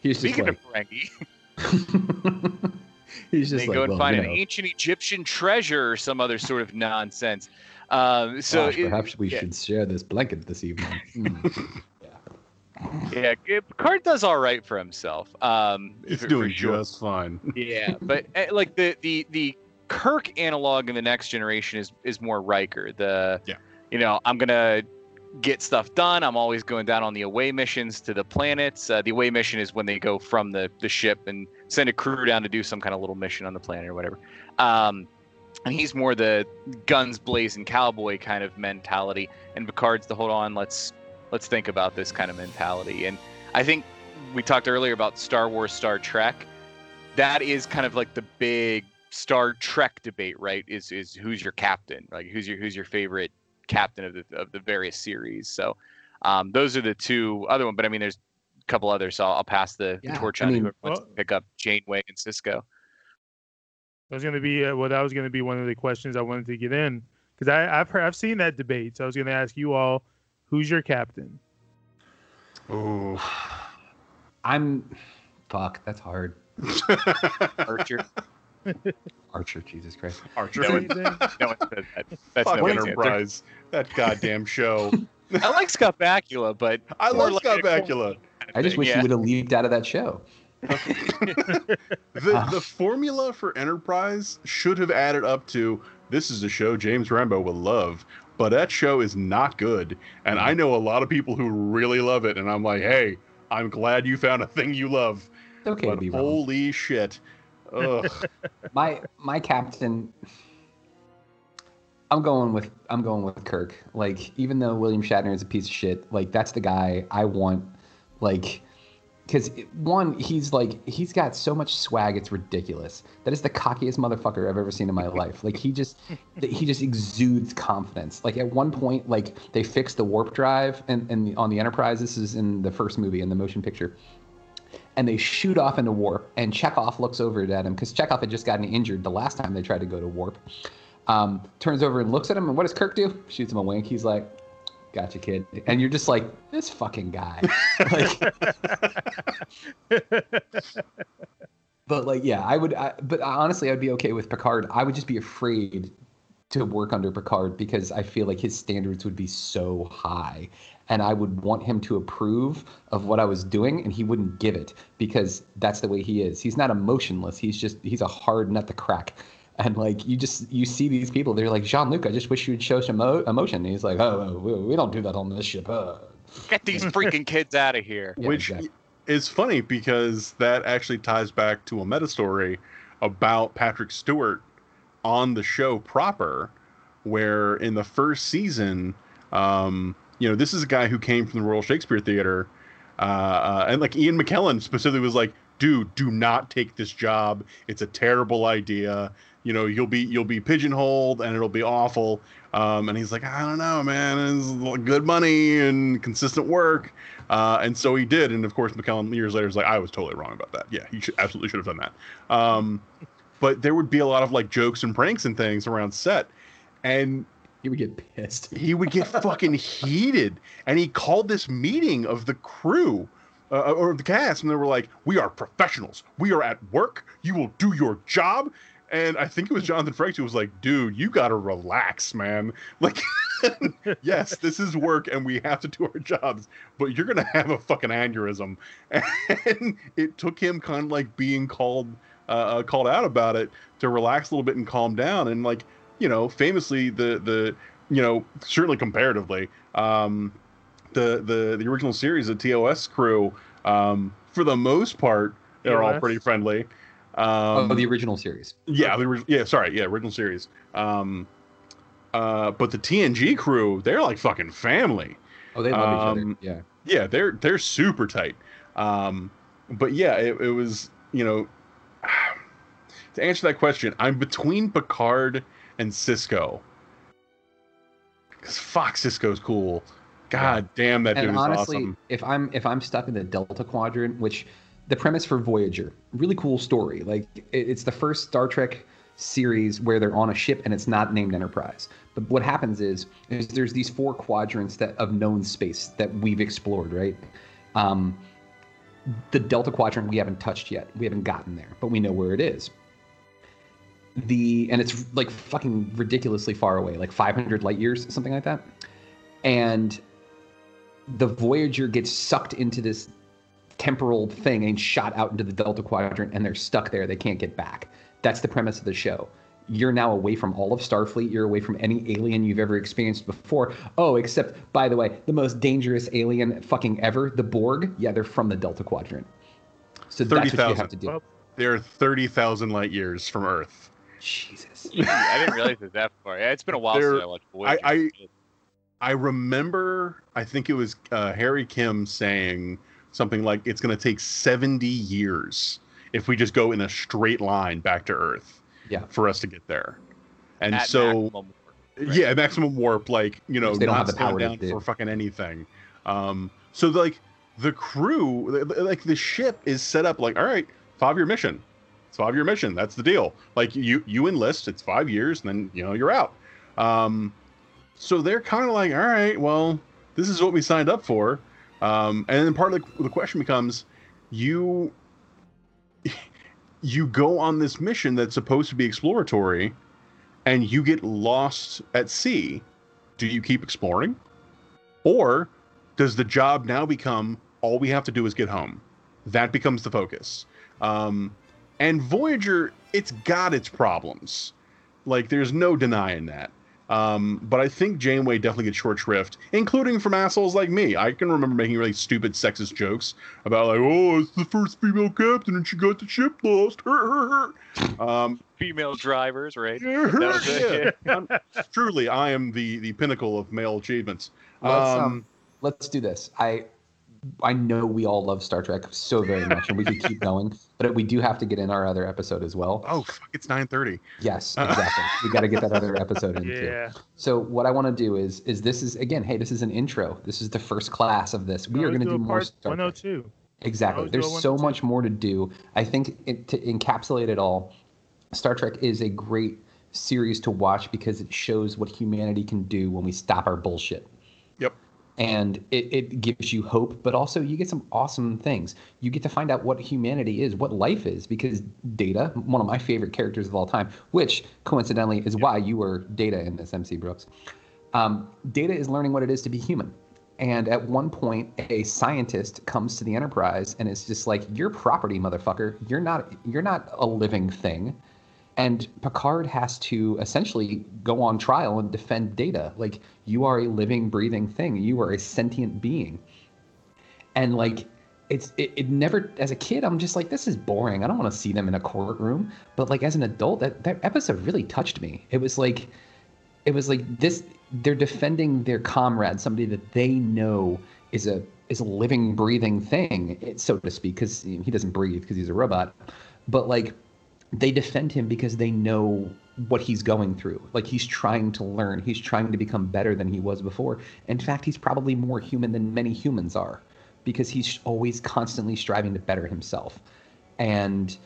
Speaker 3: he's just
Speaker 5: Speaking
Speaker 3: like
Speaker 5: of Ferengi,
Speaker 3: he's just
Speaker 5: they
Speaker 3: like
Speaker 5: go and
Speaker 3: well,
Speaker 5: find
Speaker 3: you
Speaker 5: an ancient Egyptian treasure or some other sort of nonsense. Um, so
Speaker 3: Vash,
Speaker 5: it-
Speaker 3: perhaps we
Speaker 5: yeah.
Speaker 3: should share this blanket this evening. Hmm.
Speaker 5: Yeah, G- Picard does all right for himself. Um,
Speaker 4: It's
Speaker 5: for- for
Speaker 4: doing
Speaker 5: sure.
Speaker 4: just fine.
Speaker 5: Yeah, but uh, like the the the Kirk analog in the next generation is is more Riker. The
Speaker 4: Yeah.
Speaker 5: you know I'm gonna get stuff done. I'm always going down on the away missions to the planets. Uh, the away mission is when they go from the the ship and send a crew down to do some kind of little mission on the planet or whatever. Um, and he's more the guns blazing cowboy kind of mentality, and Picard's the hold on, let's let's think about this kind of mentality. And I think we talked earlier about Star Wars, Star Trek. That is kind of like the big Star Trek debate, right? Is is who's your captain? Like who's your who's your favorite captain of the of the various series? So um, those are the two other one. But I mean, there's a couple others. So I'll, I'll pass the, the
Speaker 3: Yeah,
Speaker 5: torch
Speaker 3: I
Speaker 5: on
Speaker 3: mean-
Speaker 5: whoever wants to pick up Janeway and Sisko.
Speaker 6: That was going to be uh, well. That was going to be one of the questions I wanted to get in because I I've heard, I've seen that debate. So I was going to ask you all, who's your captain?
Speaker 4: Oh,
Speaker 3: I'm fuck. That's hard.
Speaker 5: Archer.
Speaker 3: Archer, Jesus Christ.
Speaker 4: Archer.
Speaker 5: No one,
Speaker 6: Anything?
Speaker 5: no one said that. That's
Speaker 4: Fuck
Speaker 5: no.
Speaker 4: Enterprise. That goddamn show.
Speaker 5: I like Scott Bakula, but
Speaker 4: I love
Speaker 5: like
Speaker 4: Scott
Speaker 5: a-
Speaker 4: Bakula.
Speaker 3: I just wish
Speaker 5: Yeah.
Speaker 3: you would have leaped out of that show.
Speaker 4: The the formula for Enterprise should have added up to this is a show James Rambo will love, but that show is not good. And
Speaker 3: Mm-hmm.
Speaker 4: I know a lot of people who really love it, and I'm like, hey, I'm glad you found a thing you love.
Speaker 3: It's okay to
Speaker 4: but
Speaker 3: be wrong.
Speaker 4: holy shit. Ugh.
Speaker 3: my my captain I'm going with I'm going with Kirk. Like even though William Shatner is a piece of shit, like that's the guy I want like cuz one he's like he's got so much swag it's ridiculous. That is the cockiest motherfucker I've ever seen in my life. Like he just he just exudes confidence. Like at one point like they fixed the warp drive and and on the Enterprise this is in the first movie in the motion picture and they shoot off into warp. And Chekov looks over at him because Chekov had just gotten injured the last time they tried to go to warp. Um, turns over and looks at him, and what does Kirk do? Shoots him a wink. He's like, "Gotcha, kid." And you're just like, "This fucking guy." like, but like, yeah, I would. I, but honestly, I'd be okay with Picard. I would just be afraid to work under Picard because I feel like his standards would be so high. And I would want him to approve of what I was doing, and he wouldn't give it because that's the way he is. He's not emotionless. He's just he's a hard nut to crack. And like you just you see these people, they're like Jean Luc. I just wish you'd show some emotion. And he's like, oh, we, we don't do that on this ship. Uh.
Speaker 5: Get these freaking kids out of here.
Speaker 3: Yeah,
Speaker 4: Which
Speaker 3: exactly.
Speaker 4: is funny because that actually ties back to a meta story about Patrick Stewart on the show proper, where in the first season, um, you know, this is a guy who came from the Royal Shakespeare Theater, uh, uh, and like Ian McKellen specifically was like, "Dude, do not take this job. It's a terrible idea. You know, you'll be you'll be pigeonholed, and it'll be awful." Um, and he's like, "I don't know, man. It's good money and consistent work." Uh, and so he did, and of course, McKellen years later is like, "I was totally wrong about that. Yeah, he should, absolutely should have done that." Um, but there would be a lot of like jokes and pranks and things around set, and
Speaker 3: he would get pissed.
Speaker 4: He would get fucking heated, and he called this meeting of the crew uh, or the cast, and they were like, "We are professionals. We are at work. You will do your job." And I think it was Jonathan Frakes who was like, "Dude, you gotta relax, man. Like, yes, this is work, and we have to do our jobs, but you're gonna have a fucking aneurysm." And it took him kind of like being called uh, called out about it to relax a little bit and calm down. And like, you know, famously, the the you know certainly comparatively, um, the the the original series, the TOS crew, um, for the most part, they're all pretty friendly. Um,
Speaker 3: oh, the original series.
Speaker 4: yeah, the ori- yeah, sorry, yeah, original series. Um, uh, but the TNG crew, they're like fucking family.
Speaker 3: Oh, they love each other.
Speaker 4: Um,
Speaker 3: Yeah.
Speaker 4: Yeah, they're they're super tight. Um, but yeah, it, it was you know to answer that question, I'm between Picard and Sisko. Cause fuck, Sisko's cool. God damn, that dude
Speaker 3: and
Speaker 4: is
Speaker 3: honestly,
Speaker 4: awesome.
Speaker 3: if I'm if I'm stuck in the Delta Quadrant, which the premise for Voyager, really cool story. Like it, it's the first Star Trek series where they're on a ship and it's not named Enterprise. But what happens is, is there's these four quadrants that of known space that we've explored, right? Um, the Delta Quadrant we haven't touched yet. We haven't gotten there, but we know where it is. The and it's like fucking ridiculously far away, like 500 light years, something like that. And the Voyager gets sucked into this temporal thing and shot out into the Delta Quadrant, and they're stuck there. They can't get back. That's the premise of the show. You're now away from all of Starfleet. You're away from any alien you've ever experienced before. Oh, except, by the way, the most dangerous alien fucking ever, the Borg. Yeah, they're from the Delta Quadrant. So
Speaker 4: Thirty
Speaker 3: that's what you have to do.
Speaker 4: They're thirty thousand light years from Earth.
Speaker 3: Jesus.
Speaker 5: I didn't realize it that far. Yeah, it's been a while
Speaker 4: They're-
Speaker 5: since I watched Voyager.
Speaker 4: I, I I remember I think it was uh, Harry Kim saying something like it's going to take 70 years if we just go in a straight line back to Earth
Speaker 3: Yeah.
Speaker 4: for us to get there. And
Speaker 5: At
Speaker 4: so
Speaker 5: maximum warp,
Speaker 4: yeah, maximum warp like, you know,
Speaker 3: Which they don't have the
Speaker 4: slowing
Speaker 3: power
Speaker 4: down for fucking anything. Um so like the crew like the ship is set up like all right, 5-year mission. It's 5-year mission. That's the deal. Like you you enlist, it's 5 years and then, you know, you're out. Um so they're kind of like, all right, well, this is what we signed up for. Um, and then part of the, the question becomes, you you go on this mission that's supposed to be exploratory, and you get lost at sea. Do you keep exploring, or does the job now become all we have to do is get home? That becomes the focus. Um, and Voyager, it's got its problems. Like, there's no denying that. Um, but I think Janeway definitely gets short shrift, including from assholes like me. I can remember making really stupid sexist jokes about like, "Oh, it's the first female captain, and she got the ship lost." um,
Speaker 5: female drivers, right?
Speaker 4: yeah,
Speaker 5: That was
Speaker 4: yeah. I'm- truly, I am the the pinnacle of male achievements.
Speaker 3: Let's
Speaker 4: Um,
Speaker 3: um, let's do this. I I know we all love Star Trek so very much, and we could keep going, but we do have to get in our other episode as well.
Speaker 4: oh, fuck, it's nine thirty.
Speaker 3: Yes, uh, exactly. we got to get that other episode in too.
Speaker 6: Yeah.
Speaker 3: So what I want to do is is this is again, hey, this is an intro. This is the first class of this. We
Speaker 6: No,
Speaker 3: are going to
Speaker 6: a
Speaker 3: do more
Speaker 6: part
Speaker 3: Star Trek.
Speaker 6: Oh
Speaker 3: exactly.
Speaker 6: Always do
Speaker 3: There's so
Speaker 6: oh
Speaker 3: much more to do. I think it, to encapsulate it all, Star Trek is a great series to watch because it shows what humanity can do when we stop our bullshit. And it, it gives you hope, but also you get some awesome things. You get to find out what humanity is, what life is, because Data, one of my favorite characters of all time, which coincidentally is why you were Data in this MC Brooks. Um, Data is learning what it is to be human. And at one point, a scientist comes to the Enterprise and it's just like, "You're property, motherfucker. You're not. You're not a living thing." And Picard has to essentially go on trial and defend Data. Like, you are a living, breathing thing. You are a sentient being. And like, it's it, it never. As a kid, I'm just like, this is boring. I don't want to see them in a courtroom. But like, as an adult, that that episode really touched me. It was like it was like this they're defending their comrade somebody that they know is a is a living breathing thing so to speak because he doesn't breathe because he's a robot but like they defend him because they know what he's going through like he's trying to learn he's trying to become better than he was before in fact he's probably more human than many humans are because he's always constantly striving to better himself and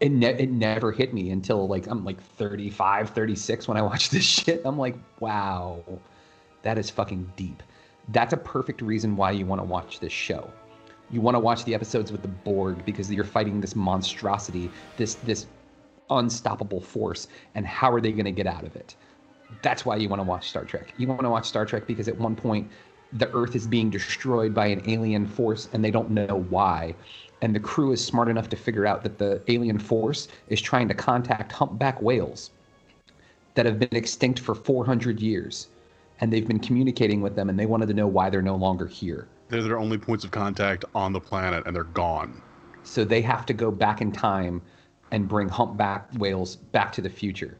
Speaker 3: it, ne- it never hit me until like I'm like 35, 36 when I watch this shit. I'm like, wow, that is fucking deep. That's a perfect reason why you want to watch this show. You want to watch the episodes with the Borg because you're fighting this monstrosity, this this unstoppable force, and how are they going to get out of it? That's why you want to watch Star Trek. You want to watch Star Trek because at one point the Earth is being destroyed by an alien force and they don't know why. And the crew is smart enough to figure out that the alien force is trying to contact humpback whales that have been extinct for 400 years. And they've been communicating with them and they wanted to know why they're no longer here.
Speaker 4: They're their only points of contact on the planet, and they're gone.
Speaker 3: So they have to go back in time and bring humpback whales back to the future.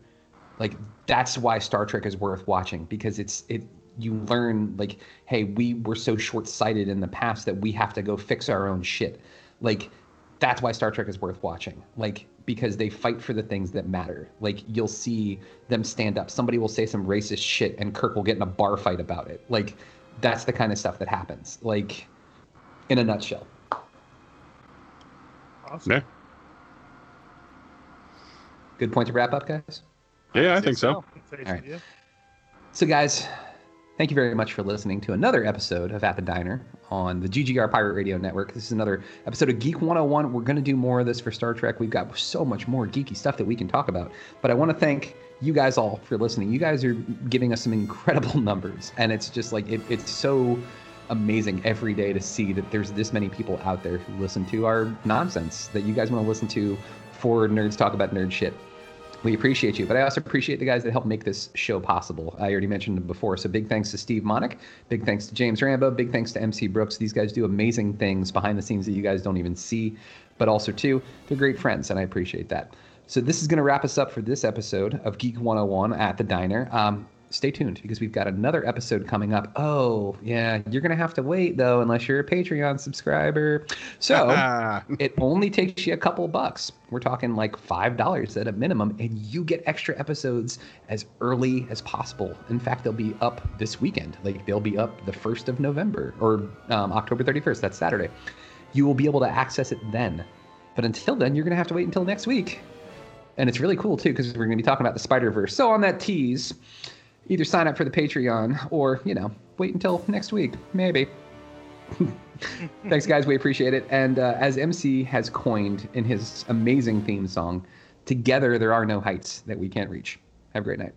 Speaker 3: Like that's why Star Trek is worth watching because it's it you learn like hey, we were so short-sighted in the past that we have to go fix our own shit. Like that's why Star Trek is worth watching. Like because they fight for the things that matter. Like you'll see them stand up. Somebody will say some racist shit and Kirk will get in a bar fight about it. Like that's the kind of stuff that happens. Like in a nutshell.
Speaker 6: Awesome.
Speaker 4: Yeah.
Speaker 3: Good point to wrap up, guys.
Speaker 4: Yeah, I think so.
Speaker 3: All right. So, guys, thank you very much for listening to another episode of At the Diner on the GGR Pirate Radio Network. This is another episode of Geek 101. We're going to do more of this for Star Trek. We've got so much more geeky stuff that we can talk about. But I want to thank you guys all for listening. You guys are giving us some incredible numbers. And it's just like, it, it's so amazing every day to see that there's this many people out there who listen to our nonsense that you guys want to listen to for nerds talk about nerd shit. We appreciate you, but I also appreciate the guys that help make this show possible. I already mentioned them before, so big thanks to Steve Monick, big thanks to James Rambo, big thanks to MC Brooks. These guys do amazing things behind the scenes that you guys don't even see, but also too, they're great friends, and I appreciate that. So this is going to wrap us up for this episode of Geek 101 at the Diner. Um, stay tuned because we've got another episode coming up. Oh, yeah, you're going to have to wait though, unless you're a Patreon subscriber. So it only takes you a couple bucks. We're talking like $5 at a minimum, and you get extra episodes as early as possible. In fact, they'll be up this weekend. Like they'll be up the 1st of November or um, October 31st. That's Saturday. You will be able to access it then. But until then, you're going to have to wait until next week. And it's really cool too, because we're going to be talking about the Spider Verse. So on that tease, either sign up for the Patreon or, you know, wait until next week. Maybe. Thanks, guys. We appreciate it. And uh, as MC has coined in his amazing theme song, together there are no heights that we can't reach. Have a great night.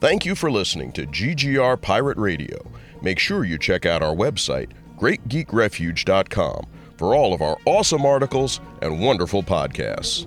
Speaker 7: Thank you for listening to GGR Pirate Radio. Make sure you check out our website, greatgeekrefuge.com, for all of our awesome articles and wonderful podcasts.